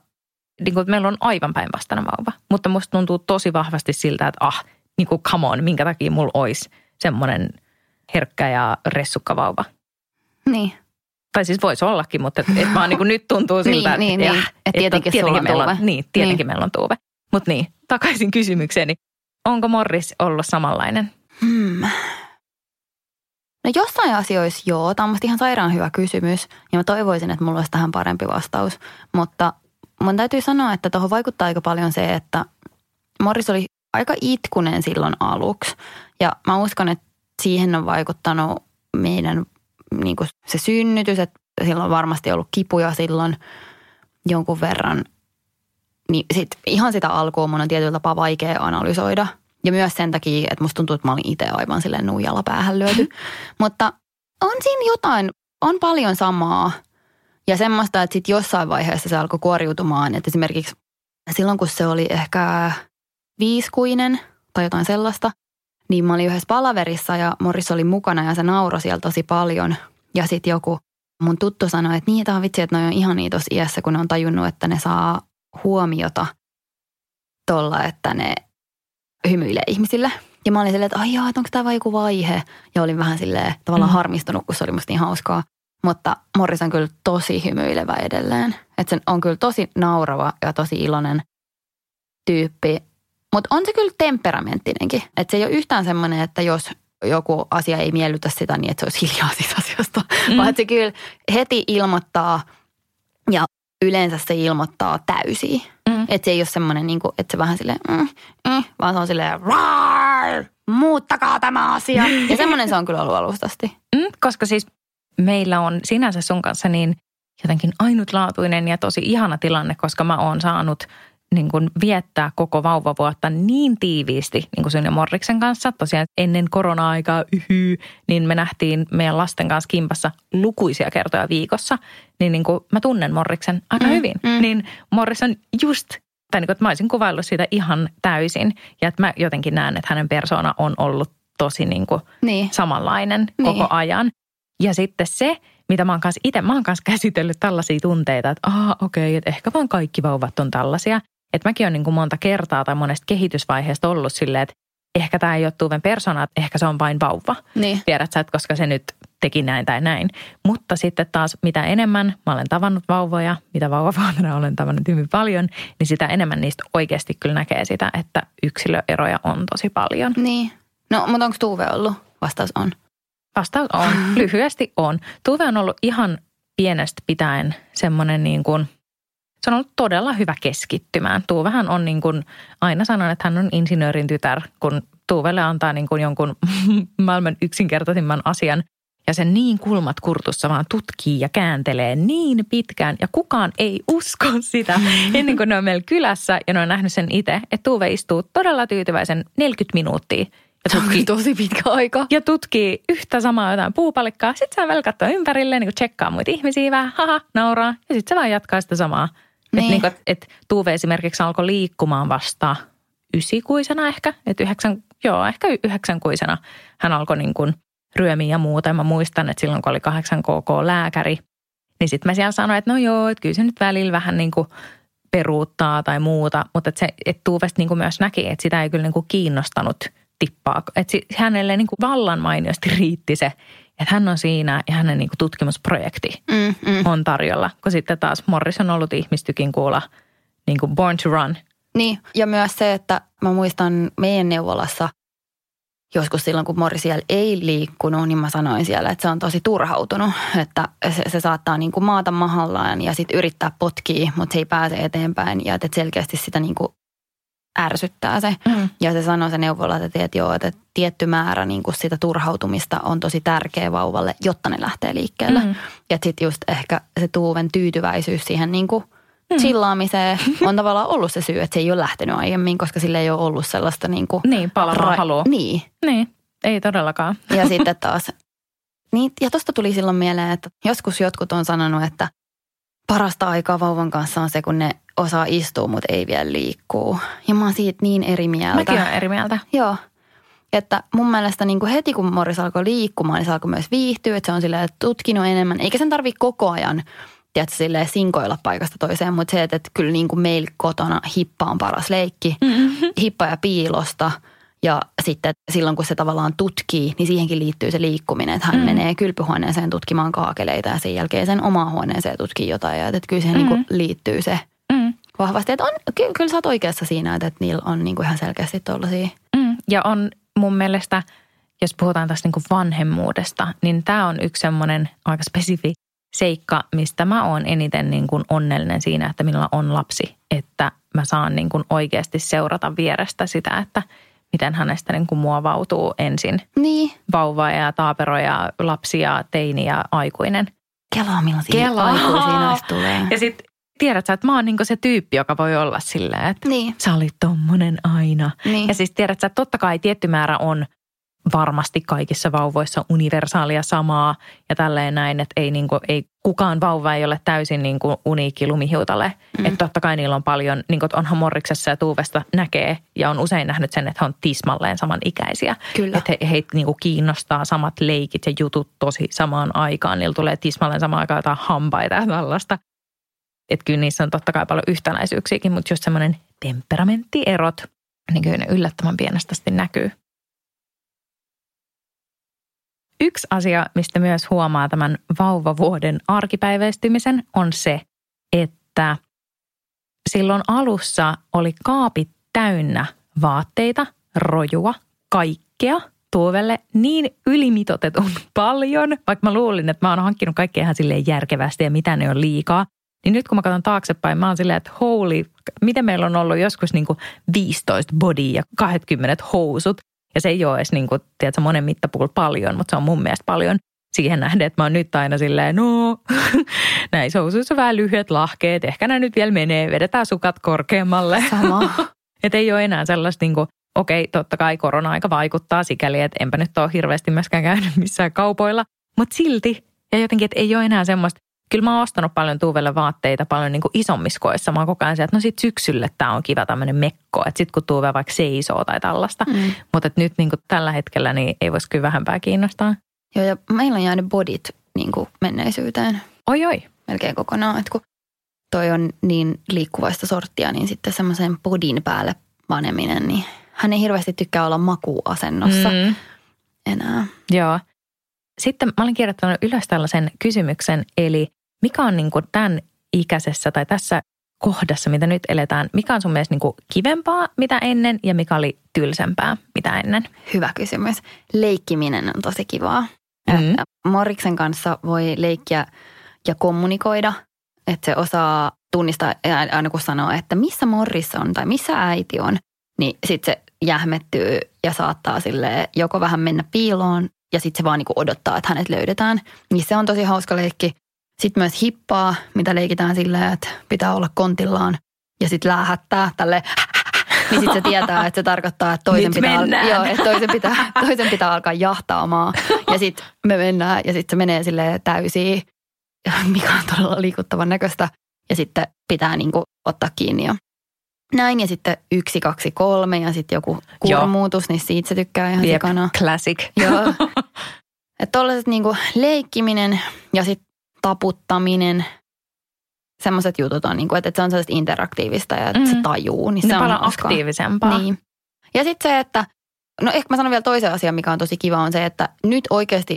niin kuin, meillä on aivan päinvastainen vauva. Mutta musta tuntuu tosi vahvasti siltä, että ah, niin kuin come on, minkä takia mulla olisi semmoinen herkkä ja ressukka vauva. Niin. Tai siis voisi ollakin, mutta et, et vaan niin kuin nyt tuntuu (laughs) siltä, Niin, että, niin, niin. Et tietenkin sulla on meillä tuuve. on, Niin, tietenkin Niin. meillä on tuuve. Mutta niin, takaisin kysymykseeni. Onko Morris ollut samanlainen? Hmm. No jossain asioissa joo, tämä on ihan sairaan hyvä kysymys ja mä toivoisin, että mulla olisi tähän parempi vastaus. Mutta mun täytyy sanoa, että tuohon vaikuttaa aika paljon se, että Morris oli aika itkunen silloin aluksi ja mä uskon, että siihen on vaikuttanut meidän niin kuin se synnytys, että sillä on varmasti ollut kipuja silloin jonkun verran. Niin sit ihan sitä alkua mun on tietyllä tapaa vaikea analysoida. Ja myös sen takia, että musta tuntuu, että mä olin itse aivan silleen nuijalla päähän lyöty. (laughs) Mutta on siinä jotain, on paljon samaa. Ja semmoista, että sitten jossain vaiheessa se alkoi kuoriutumaan. Että esimerkiksi silloin, kun se oli ehkä viiskuinen tai jotain sellaista, niin mä olin yhdessä palaverissa ja Morris oli mukana ja se nauroi siellä tosi paljon. Ja sitten joku mun tuttu sanoi, että niin, tämä on vitsi, että ne on ihan niin tuossa iässä, kun ne on tajunnut, että ne saa huomiota tuolla, että ne hymyilee ihmisille. Ja mä olin silleen, että ai jaa, että onko tämä vain joku vaihe. Ja olin vähän silleen tavallaan Mm. harmistunut, kun se oli musta niin hauskaa. Mutta Morris on kyllä tosi hymyilevä edelleen. Että se on kyllä tosi naurava ja tosi iloinen tyyppi. Mutta on se kyllä temperamenttinenkin. Että se ei ole yhtään semmoinen, että jos joku asia ei miellytä sitä, niin että se olisi hiljaa siitä (laughs) asiasta. Mm. Vaan se kyllä heti ilmoittaa ja yleensä se ilmoittaa täysiä. Mm. Että se ei ole semmoinen, niin kuin, että se vähän silleen, mm, mm, vaan se on silleen, "Rar, muuttakaa tämä asia. (laughs) Ja semmoinen se on kyllä ollut alustasti. Mm, koska siis meillä on sinänsä sun kanssa niin jotenkin ainutlaatuinen ja tosi ihana tilanne, koska mä oon saanut niin kuin viettää koko vauvavuotta niin tiiviisti niin kuin sun ja Morriksen kanssa. Tosiaan ennen korona-aikaa yhy, niin me nähtiin meidän lasten kanssa kimpassa lukuisia kertoja viikossa. Niin, niin kuin mä tunnen Morriksen aika Mm, hyvin. mm. Niin Morris on just, tai niin kuin, että mä olisin kuvaillut sitä ihan täysin. Ja että mä jotenkin näen, että hänen persona on ollut tosi niin kuin Niin. samanlainen Niin. koko ajan. Ja sitten se, mitä mä oon kanssa itse, mä oon kanssa (laughs) käsitellyt tällaisia tunteita, että aha, okei, okay, että ehkä vaan kaikki vauvat on tällaisia. Että mäkin on niin kuin monta kertaa tai monesta kehitysvaiheesta ollut silleen, että ehkä tämä ei ole Tuven persona, että ehkä se on vain vauva. Niin. Tiedät sä, että koska se nyt teki näin tai näin. Mutta sitten taas mitä enemmän mä olen tavannut vauvoja, mitä vauvavuotena olen tavannut hyvin paljon, niin sitä enemmän niistä oikeasti kyllä näkee sitä, että yksilöeroja on tosi paljon. Niin. No, mutta onko Tuve ollut? Vastaus on. Vastaus on. Lyhyesti on. Tuve on ollut ihan pienestä pitäen semmoinen niin kuin, se on ollut todella hyvä keskittymään. Tuuvehän on niin kuin, aina sanon, että hän on insinöörin tytär, kun Tuuvelle antaa niin kuin jonkun (laughs) maailman yksinkertaisimman asian. Ja sen niin kulmat kurtussa vaan tutkii ja kääntelee niin pitkään ja kukaan ei usko (laughs) sitä ennen kuin ne on meillä kylässä ja ne on nähnyt sen itse, että Tuuve istuu todella tyytyväisen 40 minuuttia ja tutkii tosi pitkä aika. ja tutkii yhtä samaa jotain puupalikkaa. Sitten se vielä katsoo ympärilleen, niin tsekkaa muita ihmisiä vähän, haha, nauraa. Ja sitten se vaan jatkaa sitä samaa. Niin. Että niin et, et Tuve esimerkiksi alkoi liikkumaan vasta ysikuisena ehkä. Että yhdeksän, joo, ehkä yhdeksänkuisena hän alkoi niin kuin ryömiä ja muuta. Ja mä muistan, että silloin kun oli 8 KK lääkäri, niin sitten mä siellä sanoin, että no joo, että kyllä se nyt välillä vähän niin kuin peruuttaa tai muuta. Mutta että se, että Tuuvesta niin kuin myös näki, että sitä ei kyllä niin kuin kiinnostanut tippaa. Että hänelle niin kuin vallan mainiosti riitti se, että hän on siinä ja hänen niin kuin tutkimusprojekti Mm, mm. on tarjolla. Kun sitten taas Morris on ollut ihmistykin kuulla niin kuin born to run. Niin, ja myös se, että mä muistan meidän neuvolassa joskus silloin, kun Morri siellä ei liikkunut, niin mä sanoin siellä, että se on tosi turhautunut, että se, se saattaa niin kuin maata mahallaan ja sitten yrittää potkia, mutta se ei pääse eteenpäin ja että selkeästi sitä niin kuin ärsyttää se. Mm. Ja se sanoi se neuvola, että, joo, että tietty määrä niin kuin sitä turhautumista on tosi tärkeä vauvalle, jotta ne lähtee liikkeelle. Mm. Ja sitten just ehkä se Tuuven tyytyväisyys siihen niin kuin chillaamiseen on tavallaan ollut se syy, että se ei ole lähtenyt aiemmin, koska sillä ei ole ollut sellaista niin kuin... Niin, palavaa halua. Niin. Niin, ei todellakaan. Ja sitten taas... Niin, ja tosta tuli silloin mieleen, että joskus jotkut on sanonut, että parasta aikaa vauvan kanssa on se, kun ne osaa istua, mutta ei vielä liikkuu. Ja mä oon siitä niin eri mieltä. Mäkin olen eri mieltä. Joo. että mun mielestä niin kuin heti kun Morris alkoi liikkumaan, niin se alkoi myös viihtyä. Että se on silleen tutkinut enemmän, eikä sen tarvitse koko ajan tiedätkö, silleen sinkoilla paikasta toiseen, mutta se, että, että kyllä niin kuin meillä kotona hippa on paras leikki. Mm-hmm. Hippa ja piilosta – ja sitten silloin, kun se tavallaan tutkii, niin siihenkin liittyy se liikkuminen, että hän mm. menee kylpyhuoneeseen tutkimaan kaakeleita ja sen jälkeen sen omaan huoneeseen tutkii jotain. Ja että kyllä siihen mm. niin liittyy se. Vahvasti. Että on, kyllä, kyllä sä oot oikeassa siinä, että, että niillä on niin kuin ihan selkeästi tuollaisia. Mm. Ja on mun mielestä, jos puhutaan tästä niin kuin vanhemmuudesta, niin tämä on yksi semmoinen aika spesifi seikka, mistä mä oon eniten niin kuin onnellinen siinä, että minulla on lapsi. Että mä saan niin kuin oikeasti seurata vierestä sitä, että – miten hänestä niin kuin muovautuu ensin niin. vauva ja taapero ja lapsi ja teini ja aikuinen. Kelaa millaisia Kelaa. aikuisia noista tulee. Ja sitten tiedät sä, että mä oon niin se tyyppi, joka voi olla silleen, että niin. sä olit tommonen aina. Niin. Ja siis tiedät sä, että totta kai tietty määrä on varmasti kaikissa vauvoissa universaalia samaa ja tälleen näin, että ei, niin kuin, ei kukaan vauva ei ole täysin niin kuin uniikki lumihiutale. Mm. Että totta kai niillä on paljon, niin kuin onhan Morriksessa ja Tuuvesta näkee ja on usein nähnyt sen, että he on tismalleen samanikäisiä. Kyllä. Että he, heitä niin kuin kiinnostaa samat leikit ja jutut tosi samaan aikaan. Niillä tulee tismalleen samaan aikaan jotain hampaita ja tällaista. Että kyllä niissä on totta kai paljon yhtenäisyyksiäkin, mutta just semmoinen temperamenttierot, niin kyllä ne yllättävän pienestästi näkyy. Yksi asia, mistä myös huomaa tämän vauvavuoden arkipäiväistymisen, on se, että silloin alussa oli kaapit täynnä vaatteita, rojua, kaikkea Tuovelle niin ylimitotetun (laughs) paljon, vaikka mä luulin, että mä oon hankkinut kaikkea ihan silleen järkevästi ja mitä ne on liikaa. Niin nyt kun mä katson taaksepäin, mä oon silleen, että holy, miten meillä on ollut joskus niin kuin 15 body ja 20 housut. Ja se ei ole edes niin kuin, tiedätkö, monen mittapuulla paljon, mutta se on mun mielestä paljon siihen nähden, että mä oon nyt aina silleen, no, (laughs) näissä housuissa on vähän lyhyet lahkeet, ehkä nämä nyt vielä menee, vedetään sukat korkeammalle. Sama. (laughs) että ei ole enää sellaista niin kuin, okei, totta kai korona-aika vaikuttaa sikäli, että enpä nyt ole hirveästi myöskään käynyt missään kaupoilla, mutta silti, ja jotenkin, että ei ole enää semmoista, kyllä mä oon ostanut paljon Tuuvelle vaatteita paljon niin kuin isommissa koissa. Mä oon koko ajan että no sit syksylle tämä on kiva tämmöinen mekko, että sit kun Tuuve vaikka seisoo tai tällaista. Mm. Mutta nyt niin kuin tällä hetkellä niin ei voisi kyllä vähempää kiinnostaa. Joo ja meillä on jäänyt bodit niin kuin menneisyyteen. Oi oi. Melkein kokonaan, että kun toi on niin liikkuvaista sorttia, niin sitten semmoisen bodin päälle paneminen, niin hän ei hirveästi tykkää olla makuasennossa mm. enää. Joo. Sitten mä olin kirjoittanut ylös tällaisen kysymyksen, eli mikä on niin kuin tämän ikäisessä tai tässä kohdassa, mitä nyt eletään, mikä on sun mielestä niin kuin kivempaa mitä ennen ja mikä oli tylsempää mitä ennen? Hyvä kysymys. Leikkiminen on tosi kivaa. Mm-hmm. Moriksen kanssa voi leikkiä ja kommunikoida, että se osaa tunnistaa aina kun sanoo, että missä Morris on tai missä äiti on, niin sitten se jähmettyy ja saattaa sille joko vähän mennä piiloon ja sitten se vaan niin odottaa, että hänet löydetään. Niin se on tosi hauska leikki. Sitten myös hippaa, mitä leikitään silleen, että pitää olla kontillaan ja sitten läähättää tälle niin sitten se tietää, että se tarkoittaa, että toisen, pitää, al- joo, että toisen, pitää, toisen pitää alkaa jahtaamaan. Ja sitten me mennään ja sitten se menee sille täysiin, mikä on todella liikuttavan näköistä. Ja sitten pitää niinku ottaa kiinni ja näin. Ja sitten yksi, kaksi, kolme ja sitten joku kurmuutus, niin siitä se tykkää ihan yep, sikana. Classic. Joo. (laughs) Että tollaiset niinku leikkiminen ja sitten taputtaminen, semmoiset jutut on, niinku, että se on sellaista interaktiivista ja että mm. se tajuu. Niin se on paljon aktiivisempaa. Niin. Ja sitten se, että, no ehkä mä sanon vielä toisen asian, mikä on tosi kiva, on se, että nyt oikeasti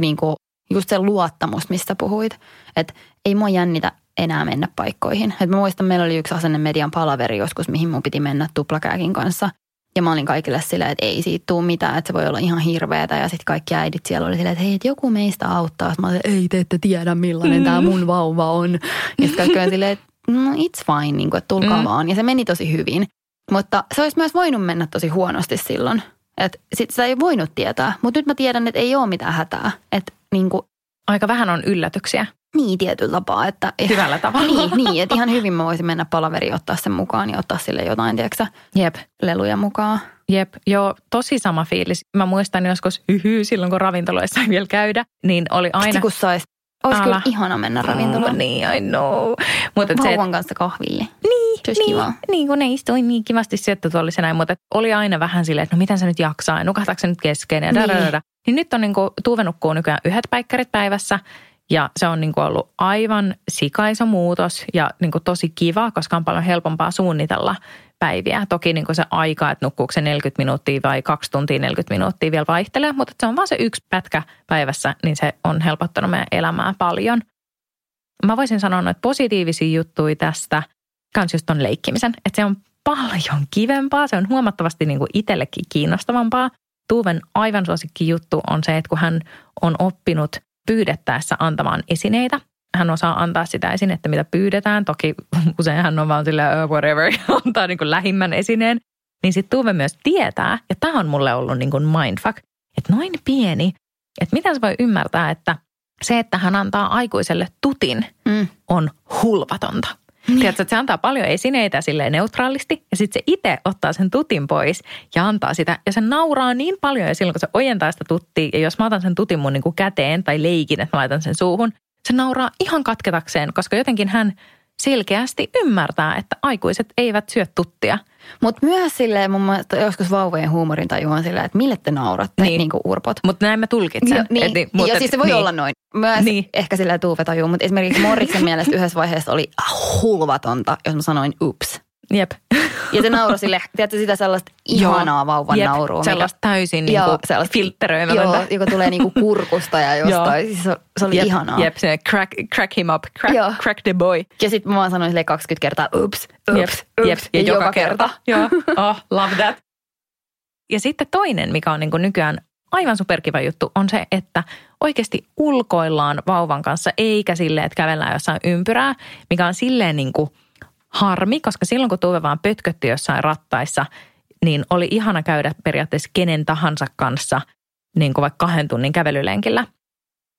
niinku, just se luottamus, mistä puhuit. Että ei mua jännitä enää mennä paikkoihin. Et mä muistan, meillä oli yksi asenne median palaveri joskus, mihin mun piti mennä tuplakääkin kanssa. Ja mä olin kaikille silleen, että ei siitä tule mitään, että se voi olla ihan hirveetä. Ja sitten kaikki äidit siellä oli silleen, että hei, että joku meistä auttaa. Mä olin, ei te ette tiedä millainen mm. tämä mun vauva on. Ja sitten kaikki oli silleen, että no it's fine, niin kuin, että tulkaa mm. vaan. Ja se meni tosi hyvin. Mutta se olisi myös voinut mennä tosi huonosti silloin. Että sit sitä ei voinut tietää. Mutta nyt mä tiedän, että ei ole mitään hätää. Että niin kuin, Aika vähän on yllätyksiä. Niin, tietyllä tapaa. Että, Hyvällä tavalla. niin, niin, että ihan hyvin mä voisin mennä palaveriin ottaa sen mukaan ja ottaa sille jotain, tiedätkö Jep. leluja mukaan. Jep, joo, tosi sama fiilis. Mä muistan joskus yhy silloin, kun ravintoloissa ei vielä käydä, niin oli aina... kun sais Olisi kyllä ihana mennä ravintolaan. Mm, niin, I know. Mutta Vauvan se, kanssa kahville. Niin, niin, niin, kun ne istui niin kivasti syöttötuolissa näin, mutta oli aina vähän silleen, että no miten se nyt jaksaa ja nukahtaako se nyt kesken ja niin. Niin nyt on niin kuin, Tuuve nukkuu nykyään yhdet päikkärit päivässä ja se on niin kuin ollut aivan sikaiso muutos ja niin kuin tosi kiva, koska on paljon helpompaa suunnitella päiviä. Toki niin kuin se aika, että nukkuuko se 40 minuuttia vai 2 tuntia 40 minuuttia vielä vaihtelee, mutta se on vaan se yksi pätkä päivässä, niin se on helpottanut meidän elämää paljon. Mä voisin sanoa noita positiivisia juttuja tästä, kans just ton leikkimisen, että se on paljon kivempaa, se on huomattavasti niin kuin itsellekin kiinnostavampaa. Tuuven aivan suosikki juttu on se, että kun hän on oppinut pyydettäessä antamaan esineitä, hän osaa antaa sitä esinettä, mitä pyydetään. Toki usein hän on vaan sillä uh, whatever, (laughs) antaa niin kuin lähimmän esineen. Niin sitten Tuve myös tietää, ja tämä on mulle ollut niin kuin mindfuck, että noin pieni, että miten se voi ymmärtää, että se, että hän antaa aikuiselle tutin, mm. on hulvatonta. Niin. Tiedätkö, että se antaa paljon esineitä silleen neutraalisti ja sitten se itse ottaa sen tutin pois ja antaa sitä. Ja se nauraa niin paljon ja silloin kun se ojentaa sitä tuttia ja jos mä otan sen tutin mun niin kuin käteen tai leikin, että mä laitan sen suuhun, se nauraa ihan katketakseen, koska jotenkin hän selkeästi ymmärtää, että aikuiset eivät syö tuttia. Mutta myös silleen mun mielestä joskus vauvojen huumorin on silleen, että mille te nauratte, niin, niin kuin urpot. Mutta näin mä tulkitsen. Jo, niin, niin, mutta, ja siis se voi niin. olla noin. Myös niin. ehkä silleen Tuuve tajuu, mutta esimerkiksi Morriksen mielestä yhdessä vaiheessa oli hulvatonta, jos mä sanoin ups. Jep. Ja se nauroi sille, tiedätkö sitä sellaista ihanaa Joo. vauvan Jep, naurua. Mikä, sellaista täysin niinku joo, sellaista, filtteröimältä. Joo, joka tulee niinku kurkusta ja (laughs) jostain. siis se, se oli jep, ihanaa. Jep, se crack, crack him up, crack, joo. crack the boy. Ja sitten mä vaan sanoin sille 20 kertaa ups, ups, jep, ups. Jep, ja, ja joka, joka kerta. kerta. (laughs) Joo, (laughs) oh, love that. Ja sitten toinen, mikä on niinku nykyään aivan superkiva juttu, on se, että oikeasti ulkoillaan vauvan kanssa, eikä silleen, että kävellään jossain ympyrää, mikä on silleen niin kuin – harmi, koska silloin kun Tuve vaan pötkötti jossain rattaissa, niin oli ihana käydä periaatteessa kenen tahansa kanssa niin kuin vaikka kahden tunnin kävelylenkillä.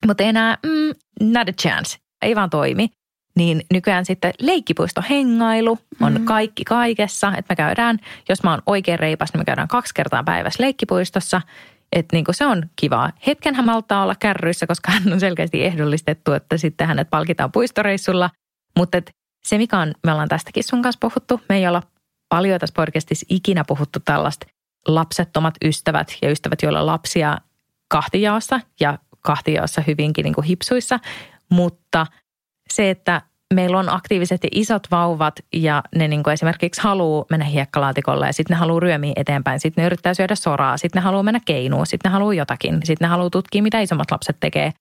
Mutta enää, mm, not a chance, ei vaan toimi. Niin nykyään sitten leikkipuistohengailu on mm. kaikki kaikessa. Että me käydään, jos mä oon oikein reipas, niin me käydään kaksi kertaa päivässä leikkipuistossa. Että niin se on kivaa. Hetken hän maltaa olla kärryissä, koska hän on selkeästi ehdollistettu, että sitten hänet palkitaan puistoreissulla. Mutta se, mikä on, me ollaan tästäkin sun kanssa puhuttu, me ei olla paljon tässä podcastissa ikinä puhuttu tällaista lapsettomat ystävät ja ystävät, joilla on lapsia kahtijaossa ja kahtijaossa hyvinkin niin kuin hipsuissa, mutta se, että meillä on aktiiviset ja isot vauvat ja ne niin kuin esimerkiksi haluaa mennä hiekkalaatikolle ja sitten ne haluaa ryömiä eteenpäin. Sitten ne yrittää syödä soraa, sitten ne haluaa mennä keinuun, sitten ne haluaa jotakin. Sitten ne haluaa tutkia, mitä isommat lapset tekee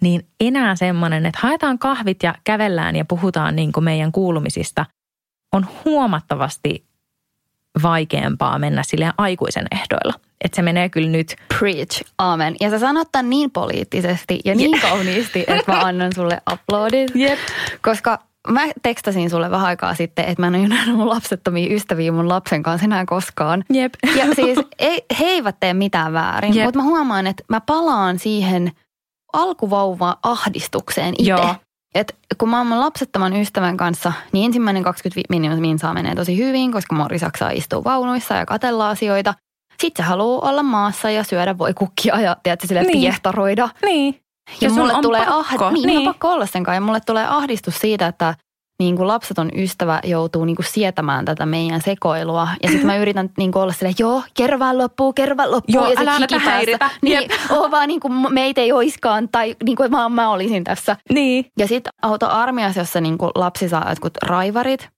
niin enää semmoinen, että haetaan kahvit ja kävellään ja puhutaan niin kuin meidän kuulumisista, on huomattavasti vaikeampaa mennä sille aikuisen ehdoilla. Että se menee kyllä nyt. Preach, amen. Ja sä sanot tämän niin poliittisesti ja niin yeah. kauniisti, että mä annan sulle uploadit. Yep. Koska mä tekstasin sulle vähän aikaa sitten, että mä en ole nähnyt mun lapsettomia ystäviä mun lapsen kanssa enää koskaan. Yep. Ja siis ei, he eivät tee mitään väärin, yep. mutta mä huomaan, että mä palaan siihen – alkuvauva ahdistukseen itse. Et kun mä oon lapsettoman ystävän kanssa, niin ensimmäinen 25 minuuttia saa menee tosi hyvin, koska Mori Saksaa istuu vaunuissa ja katella asioita. Sitten se haluaa olla maassa ja syödä voi kukkia ja tiedätkö, sille niin. piehtaroida. Niin. Ja, ja mulle tulee pakko. Ah, niin, niin. Pakko olla sen kanssa. Ja mulle tulee ahdistus siitä, että niin kuin lapseton ystävä joutuu niin kuin sietämään tätä meidän sekoilua. Ja sitten mä yritän niin kuin olla silleen, joo, kerro vaan loppuu, kerro vaan loppuu. Joo, ja älä näitä häiritä. Niin, (laughs) oo vaan niin kuin meitä ei oiskaan, tai niin kuin mä, mä olisin tässä. Niin. Ja sitten auto armiassa, jossa niin kuin lapsi saa jotkut raivarit,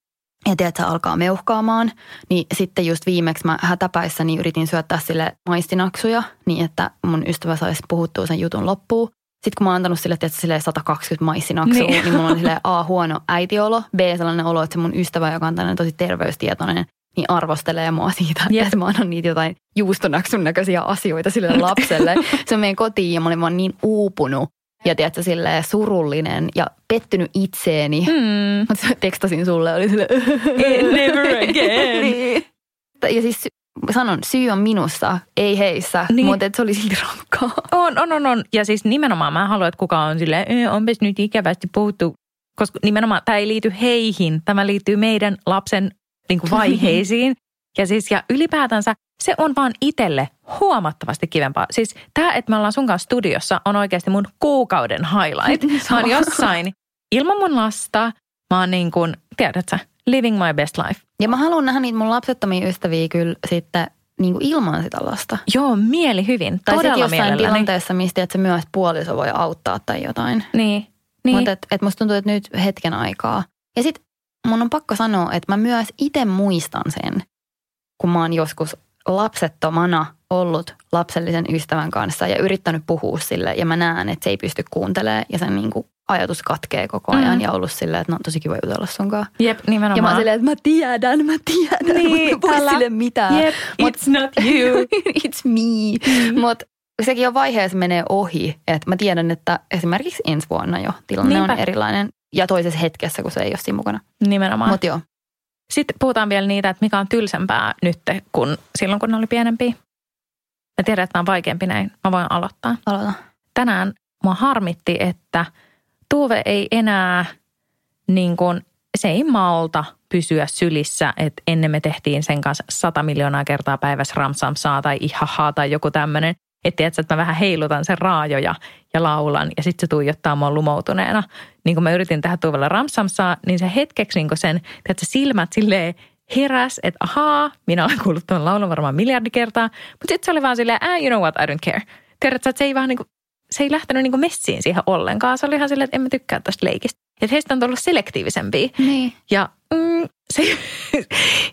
ja tiedät, se alkaa meuhkaamaan, niin sitten just viimeksi mä hätäpäissä niin yritin syöttää sille maistinaksuja, niin että mun ystävä saisi puhuttua sen jutun loppuun. Sitten kun mä oon antanut sille, että sille 120 maissinaksua, niin. niin mulla on sille (laughs) A, huono äitiolo, B, sellainen olo, että se mun ystävä, joka on tällainen tosi terveystietoinen, niin arvostelee mua siitä, yes. että mä annan niitä jotain juustonaksun näköisiä asioita sille lapselle. (laughs) se on meidän kotiin ja mä olin vaan niin uupunut ja tiedätkö, silleen surullinen ja pettynyt itseeni. Mm. Mutta tekstasin sulle, oli sille (laughs) never again. niin. Ja siis sanon, syy on minussa, ei heissä, niin. mutta se oli silti rankkaa. On, on, on, on. Ja siis nimenomaan mä haluan, että kukaan on silleen, onpas nyt ikävästi puhuttu, koska nimenomaan tämä ei liity heihin, tämä liittyy meidän lapsen niin kuin vaiheisiin. (laughs) ja siis ja ylipäätänsä se on vaan itselle huomattavasti kivempaa. Siis tämä, että me ollaan sun kanssa studiossa, on oikeasti mun kuukauden highlight. (laughs) Mä oon jossain ilman mun lasta. Mä oon niin kuin, tiedätkö, living my best life. Ja mä haluan nähdä niitä mun lapsettomia ystäviä kyllä sitten niin kuin ilman sitä lasta. Joo, mieli hyvin. Tai Todella jossain mielelläni. tilanteessa, mistä että se myös puoliso voi auttaa tai jotain. Niin, niin. Mutta et, et musta tuntuu, että nyt hetken aikaa. Ja sitten mun on pakko sanoa, että mä myös itse muistan sen, kun mä oon joskus lapsettomana ollut lapsellisen ystävän kanssa ja yrittänyt puhua sille. Ja mä näen, että se ei pysty kuuntelemaan ja sen niin kuin ajatus katkee koko ajan. Mm. Ja ollut silleen, että no on tosi kiva jutella sunkaan. Jep, nimenomaan. Ja mä oon silleen, että mä tiedän, mä tiedän, Niin, mutta voi sille mitään. Jep, Mut- it's not you. (laughs) It's me. Mutta sekin on vaiheessa menee ohi. Että mä tiedän, että esimerkiksi ensi vuonna jo tilanne Niinpä. on erilainen. Ja toisessa hetkessä, kun se ei ole siinä mukana. Nimenomaan. Mutta joo. Sitten puhutaan vielä niitä, että mikä on tylsempää nyt kuin silloin, kun ne oli pienempiä. Mä tiedän, että tämä on vaikeampi näin. Mä voin aloittaa. Aloita. Tänään mua harmitti, että Tuve ei enää niin kuin, se ei malta pysyä sylissä, että ennen me tehtiin sen kanssa sata miljoonaa kertaa päivässä ramsamsaa tai ihahaa tai joku tämmöinen. Että tiedätkö, että mä vähän heilutan sen raajoja ja laulan ja sitten se tuijottaa mua lumoutuneena. Niin kun mä yritin tehdä Tuuvella ramsamsaa, niin se hetkeksi niin sen tiedätkö, silmät silleen heräs, että ahaa, minä olen kuullut tuon laulun varmaan miljardi kertaa. Mutta sitten se oli vaan silleen, ah, you know what, I don't care. Tiedätkö, että se ei vaan niin kuin, se ei lähtenyt niin messiin siihen ollenkaan. Se oli ihan silleen, että en mä tykkää tästä leikistä. Että heistä on tullut selektiivisempiä. Niin. Ja, mm, se,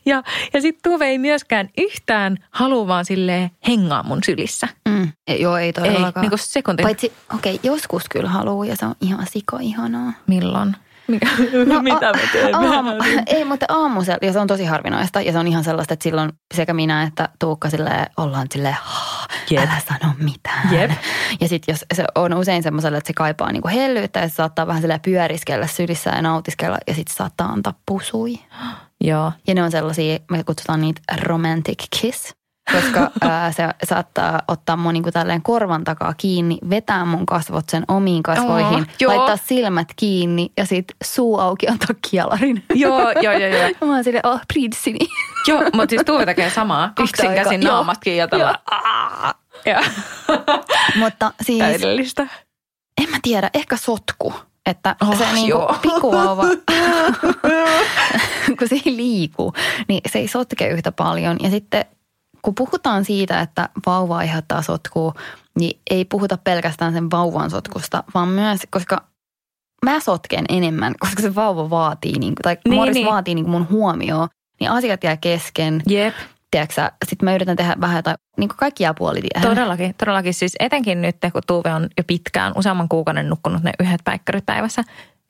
ja, ja sitten Tuve ei myöskään yhtään halua vaan silleen hengaa mun sylissä. Mm. Ei, joo, ei Ei, todellakaan. niin kuin sekunti. Paitsi, okei, okay, joskus kyllä haluaa ja se on ihan sika ihanaa. Milloin? (laughs) No, mitä a- mä teen? Aamu, (laughs) ei, mutta aamusella, ja se on tosi harvinaista. Ja se on ihan sellaista, että silloin sekä minä että Tuukka silleen, ollaan silleen, Jep. älä sano mitään. Jep. Ja sitten jos se on usein semmoiselle, että se kaipaa niinku hellyyttä ja se saattaa vähän silleen pyöriskellä sylissä ja nautiskella ja sitten saattaa antaa pusui. Joo. Ja ne on sellaisia, me kutsutaan niitä romantic kiss, koska (laughs) ää, se saattaa ottaa mun niinku tälleen korvan takaa kiinni, vetää mun kasvot sen omiin kasvoihin, Oh, joo. laittaa silmät kiinni ja sitten suu auki antaa kialarin. Joo, joo, joo, joo. (laughs) Mä oon silleen, oh, prinssini. Joo, mutta siis Tuve tekee samaa. Kaksin käsin naamat kiiltellä. Joo. (laughs) Mutta siis, Täydellistä. en mä tiedä, ehkä sotku. Että Oh, se niinku joo. pikkuvauva, kun se ei liiku, niin se ei sotke yhtä paljon. Ja sitten kun puhutaan siitä, että vauva aiheuttaa sotkua, niin ei puhuta pelkästään sen vauvan sotkusta, vaan myös, koska mä sotken enemmän, koska se vauva vaatii, niin kuin, tai Niin, Morris niin. vaatii niin kuin mun huomioon, niin asiat jää kesken. Jep. Tiedätkö sitten mä yritän tehdä vähän jotain, niin kuin kaikki jää puolitiehen. Todellakin, todellakin. Siis etenkin nyt, kun Tuve on jo pitkään, useamman kuukauden nukkunut ne yhdet päikkärit päivässä.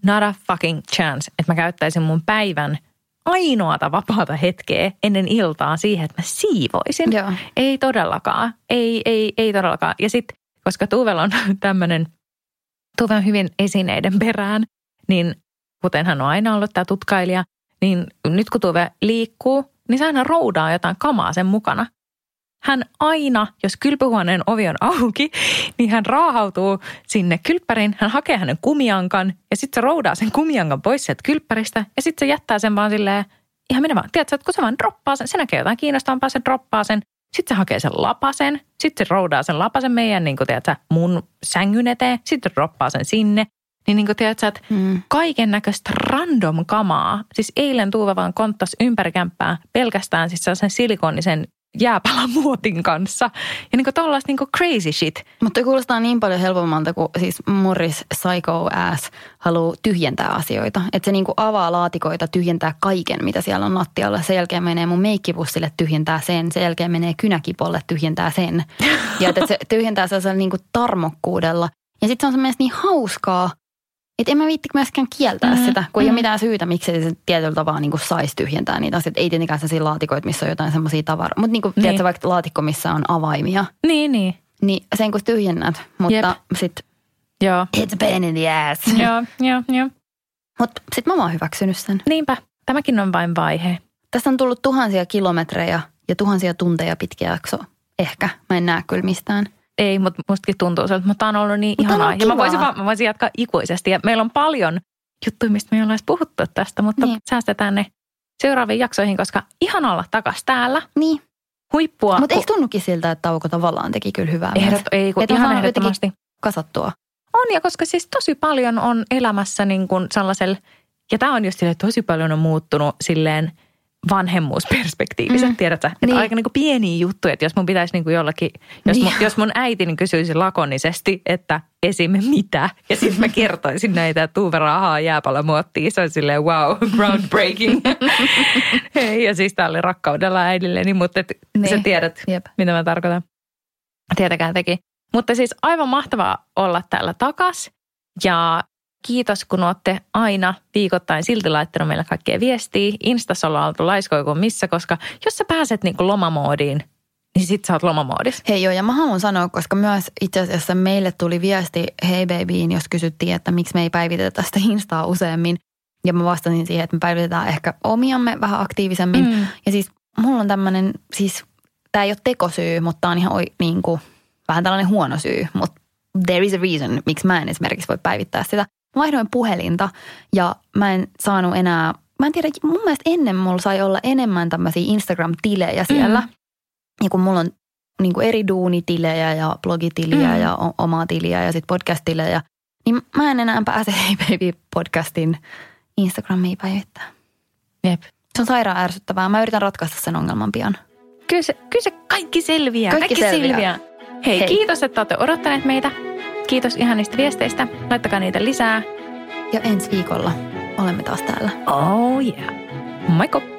Not a fucking chance, että mä käyttäisin mun päivän ainoata vapaata hetkeä ennen iltaa siihen, että mä siivoisin. Joo. Ei todellakaan. Ei, ei, ei todellakaan. Ja sitten, koska Tuvel on (laughs) tämmöinen, Tuve on hyvin esineiden perään, niin kuten hän on aina ollut tämä tutkailija, niin nyt kun Tuve liikkuu, niin se aina roudaa jotain kamaa sen mukana. Hän aina, jos kylpyhuoneen ovi on auki, niin hän raahautuu sinne kylppäriin, hän hakee hänen kumiankan ja sitten se roudaa sen kumiankan pois sieltä kylppäristä. Ja sitten se jättää sen vaan silleen, ihan minä vaan, tiedätkö, että kun se vaan droppaa sen, se näkee jotain kiinnostavampaa, se droppaa sen, sitten se hakee sen lapasen, sitten se roudaa sen lapasen meidän, niin kuin tiedätkö, mun sängyn eteen, sitten droppaa sen sinne. Niin, niin kuin tiedätkö, että Mm. kaiken näköistä random kamaa. Siis eilen Tuuva vaan konttas ympäri kämppää pelkästään siis sellaisen silikonisen jääpalamuotin (laughs) kanssa. Ja niin kuin tollaista niin kuin crazy shit. Mutta kuulostaa niin paljon helpommalta, kun siis Morris Psycho Ass haluaa tyhjentää asioita. Että se niinku avaa laatikoita, tyhjentää kaiken, mitä siellä on lattialla. Sen jälkeen menee mun meikkipussille, tyhjentää sen. Sen jälkeen menee kynäkipolle, tyhjentää sen. (laughs) Ja että se tyhjentää sellaisella niinku tarmokkuudella. Ja sitten se on se mielestäni niin hauskaa, että en mä viitti myöskään kieltää Mm, sitä, kun ei mm. ole mitään syytä, miksi se tietyllä tavalla niin saisi tyhjentää niitä asioita. Ei tietenkään sellaisia laatikoita, missä on jotain semmoisia tavaroita. Mutta niin kuin, Niin. tiedätkö, vaikka laatikko, missä on avaimia, Niin, niin. niin sen kun tyhjennät, mutta Jep. sitten Joo. it's a pain in the ass. (laughs) Joo, joo, joo. Mutta sitten mä oon hyväksynyt sen. Niinpä. Tämäkin on vain vaihe. Tästä on tullut tuhansia kilometrejä ja tuhansia tunteja pitkä jakso. Ehkä. Mä en näe kyllä mistään. Ei, mutta mustakin tuntuu siltä, mutta tämä on ollut niin Mutta ihanaa. ollut Ja mä voisin, vaan, mä voisin jatkaa ikuisesti. Ja meillä on paljon juttuja, mistä me ei edes puhuttu tästä, mutta Niin. säästetään ne seuraaviin jaksoihin, koska ihan olla takas täällä. Niin. huippua. Mutta eikö tunnukin siltä, että tauko tavallaan teki kyllä hyvää Ehdot, ei, kun Että ihan ehdottomasti. Kasattua. On, ja koska siis tosi paljon on elämässä niin kuin sellaisella, ja tämä on just silleen, että tosi paljon on muuttunut silleen vanhemmuusperspektiiviset, mm. Tiedätkö? Että Niin. aika niin kuin pieniä juttuja, että jos mun pitäisi niin kuin jollakin, jos, Niin. mun, jos mun äiti niin kysyisi lakonisesti, että esim. mitä, ja sitten mä kertoisin näitä, että Tuve rahaa jääpallomuottiin, se on silleen wow, (laughs) groundbreaking. (laughs) ja siis tää oli rakkaudella äidilleni, mutta et, Niin. sä tiedät, Jep. mitä mä tarkoitan. Tietäkään teki. Mutta siis aivan mahtavaa olla täällä takas. Ja kiitos, kun olette aina viikoittain silti laittanut meille kaikkea viestiä. Instassa ollaan oltu laiskoja kuin missä, koska jos sä pääset niin lomamoodiin, niin sit sä oot lomamoodissa. Hei joo, ja mä haluan sanoa, koska myös itse asiassa meille tuli viesti Hei Babyin, jos kysyttiin, että miksi me ei päivitetä sitä Instaa useammin. Ja mä vastasin siihen, että me päivitetään ehkä omiamme vähän aktiivisemmin. Mm. Ja siis mulla on tämmöinen, siis tämä ei ole tekosyy, mutta tämä on ihan oi, niin kuin, vähän tällainen huono syy. Mutta there is a reason, miksi mä en esimerkiksi voi päivittää sitä. Vaihdoin puhelinta ja mä en saanut enää, mä en tiedä, mun mielestä ennen mulla sai olla enemmän tämmöisiä Instagram-tilejä siellä. Mm. Ja kun mulla on niin kuin eri duunitilejä ja blogitiliä Mm. ja o- omaa tiliä ja sitten podcast-tilejä, niin mä en enää pääse (laughs) Hey Baby podcastin Instagramiin päivittää. Jep. Se on sairaan ärsyttävää. Mä yritän ratkaista sen ongelman pian. Kyllä se, kyllä se kaikki selviää. Kaikki selviää. Hei, Hei. kiitos, että olette odottaneet meitä. Kiitos ihanista viesteistä. Laittakaa niitä lisää. Ja ensi viikolla olemme taas täällä. Oh yeah. Moikka!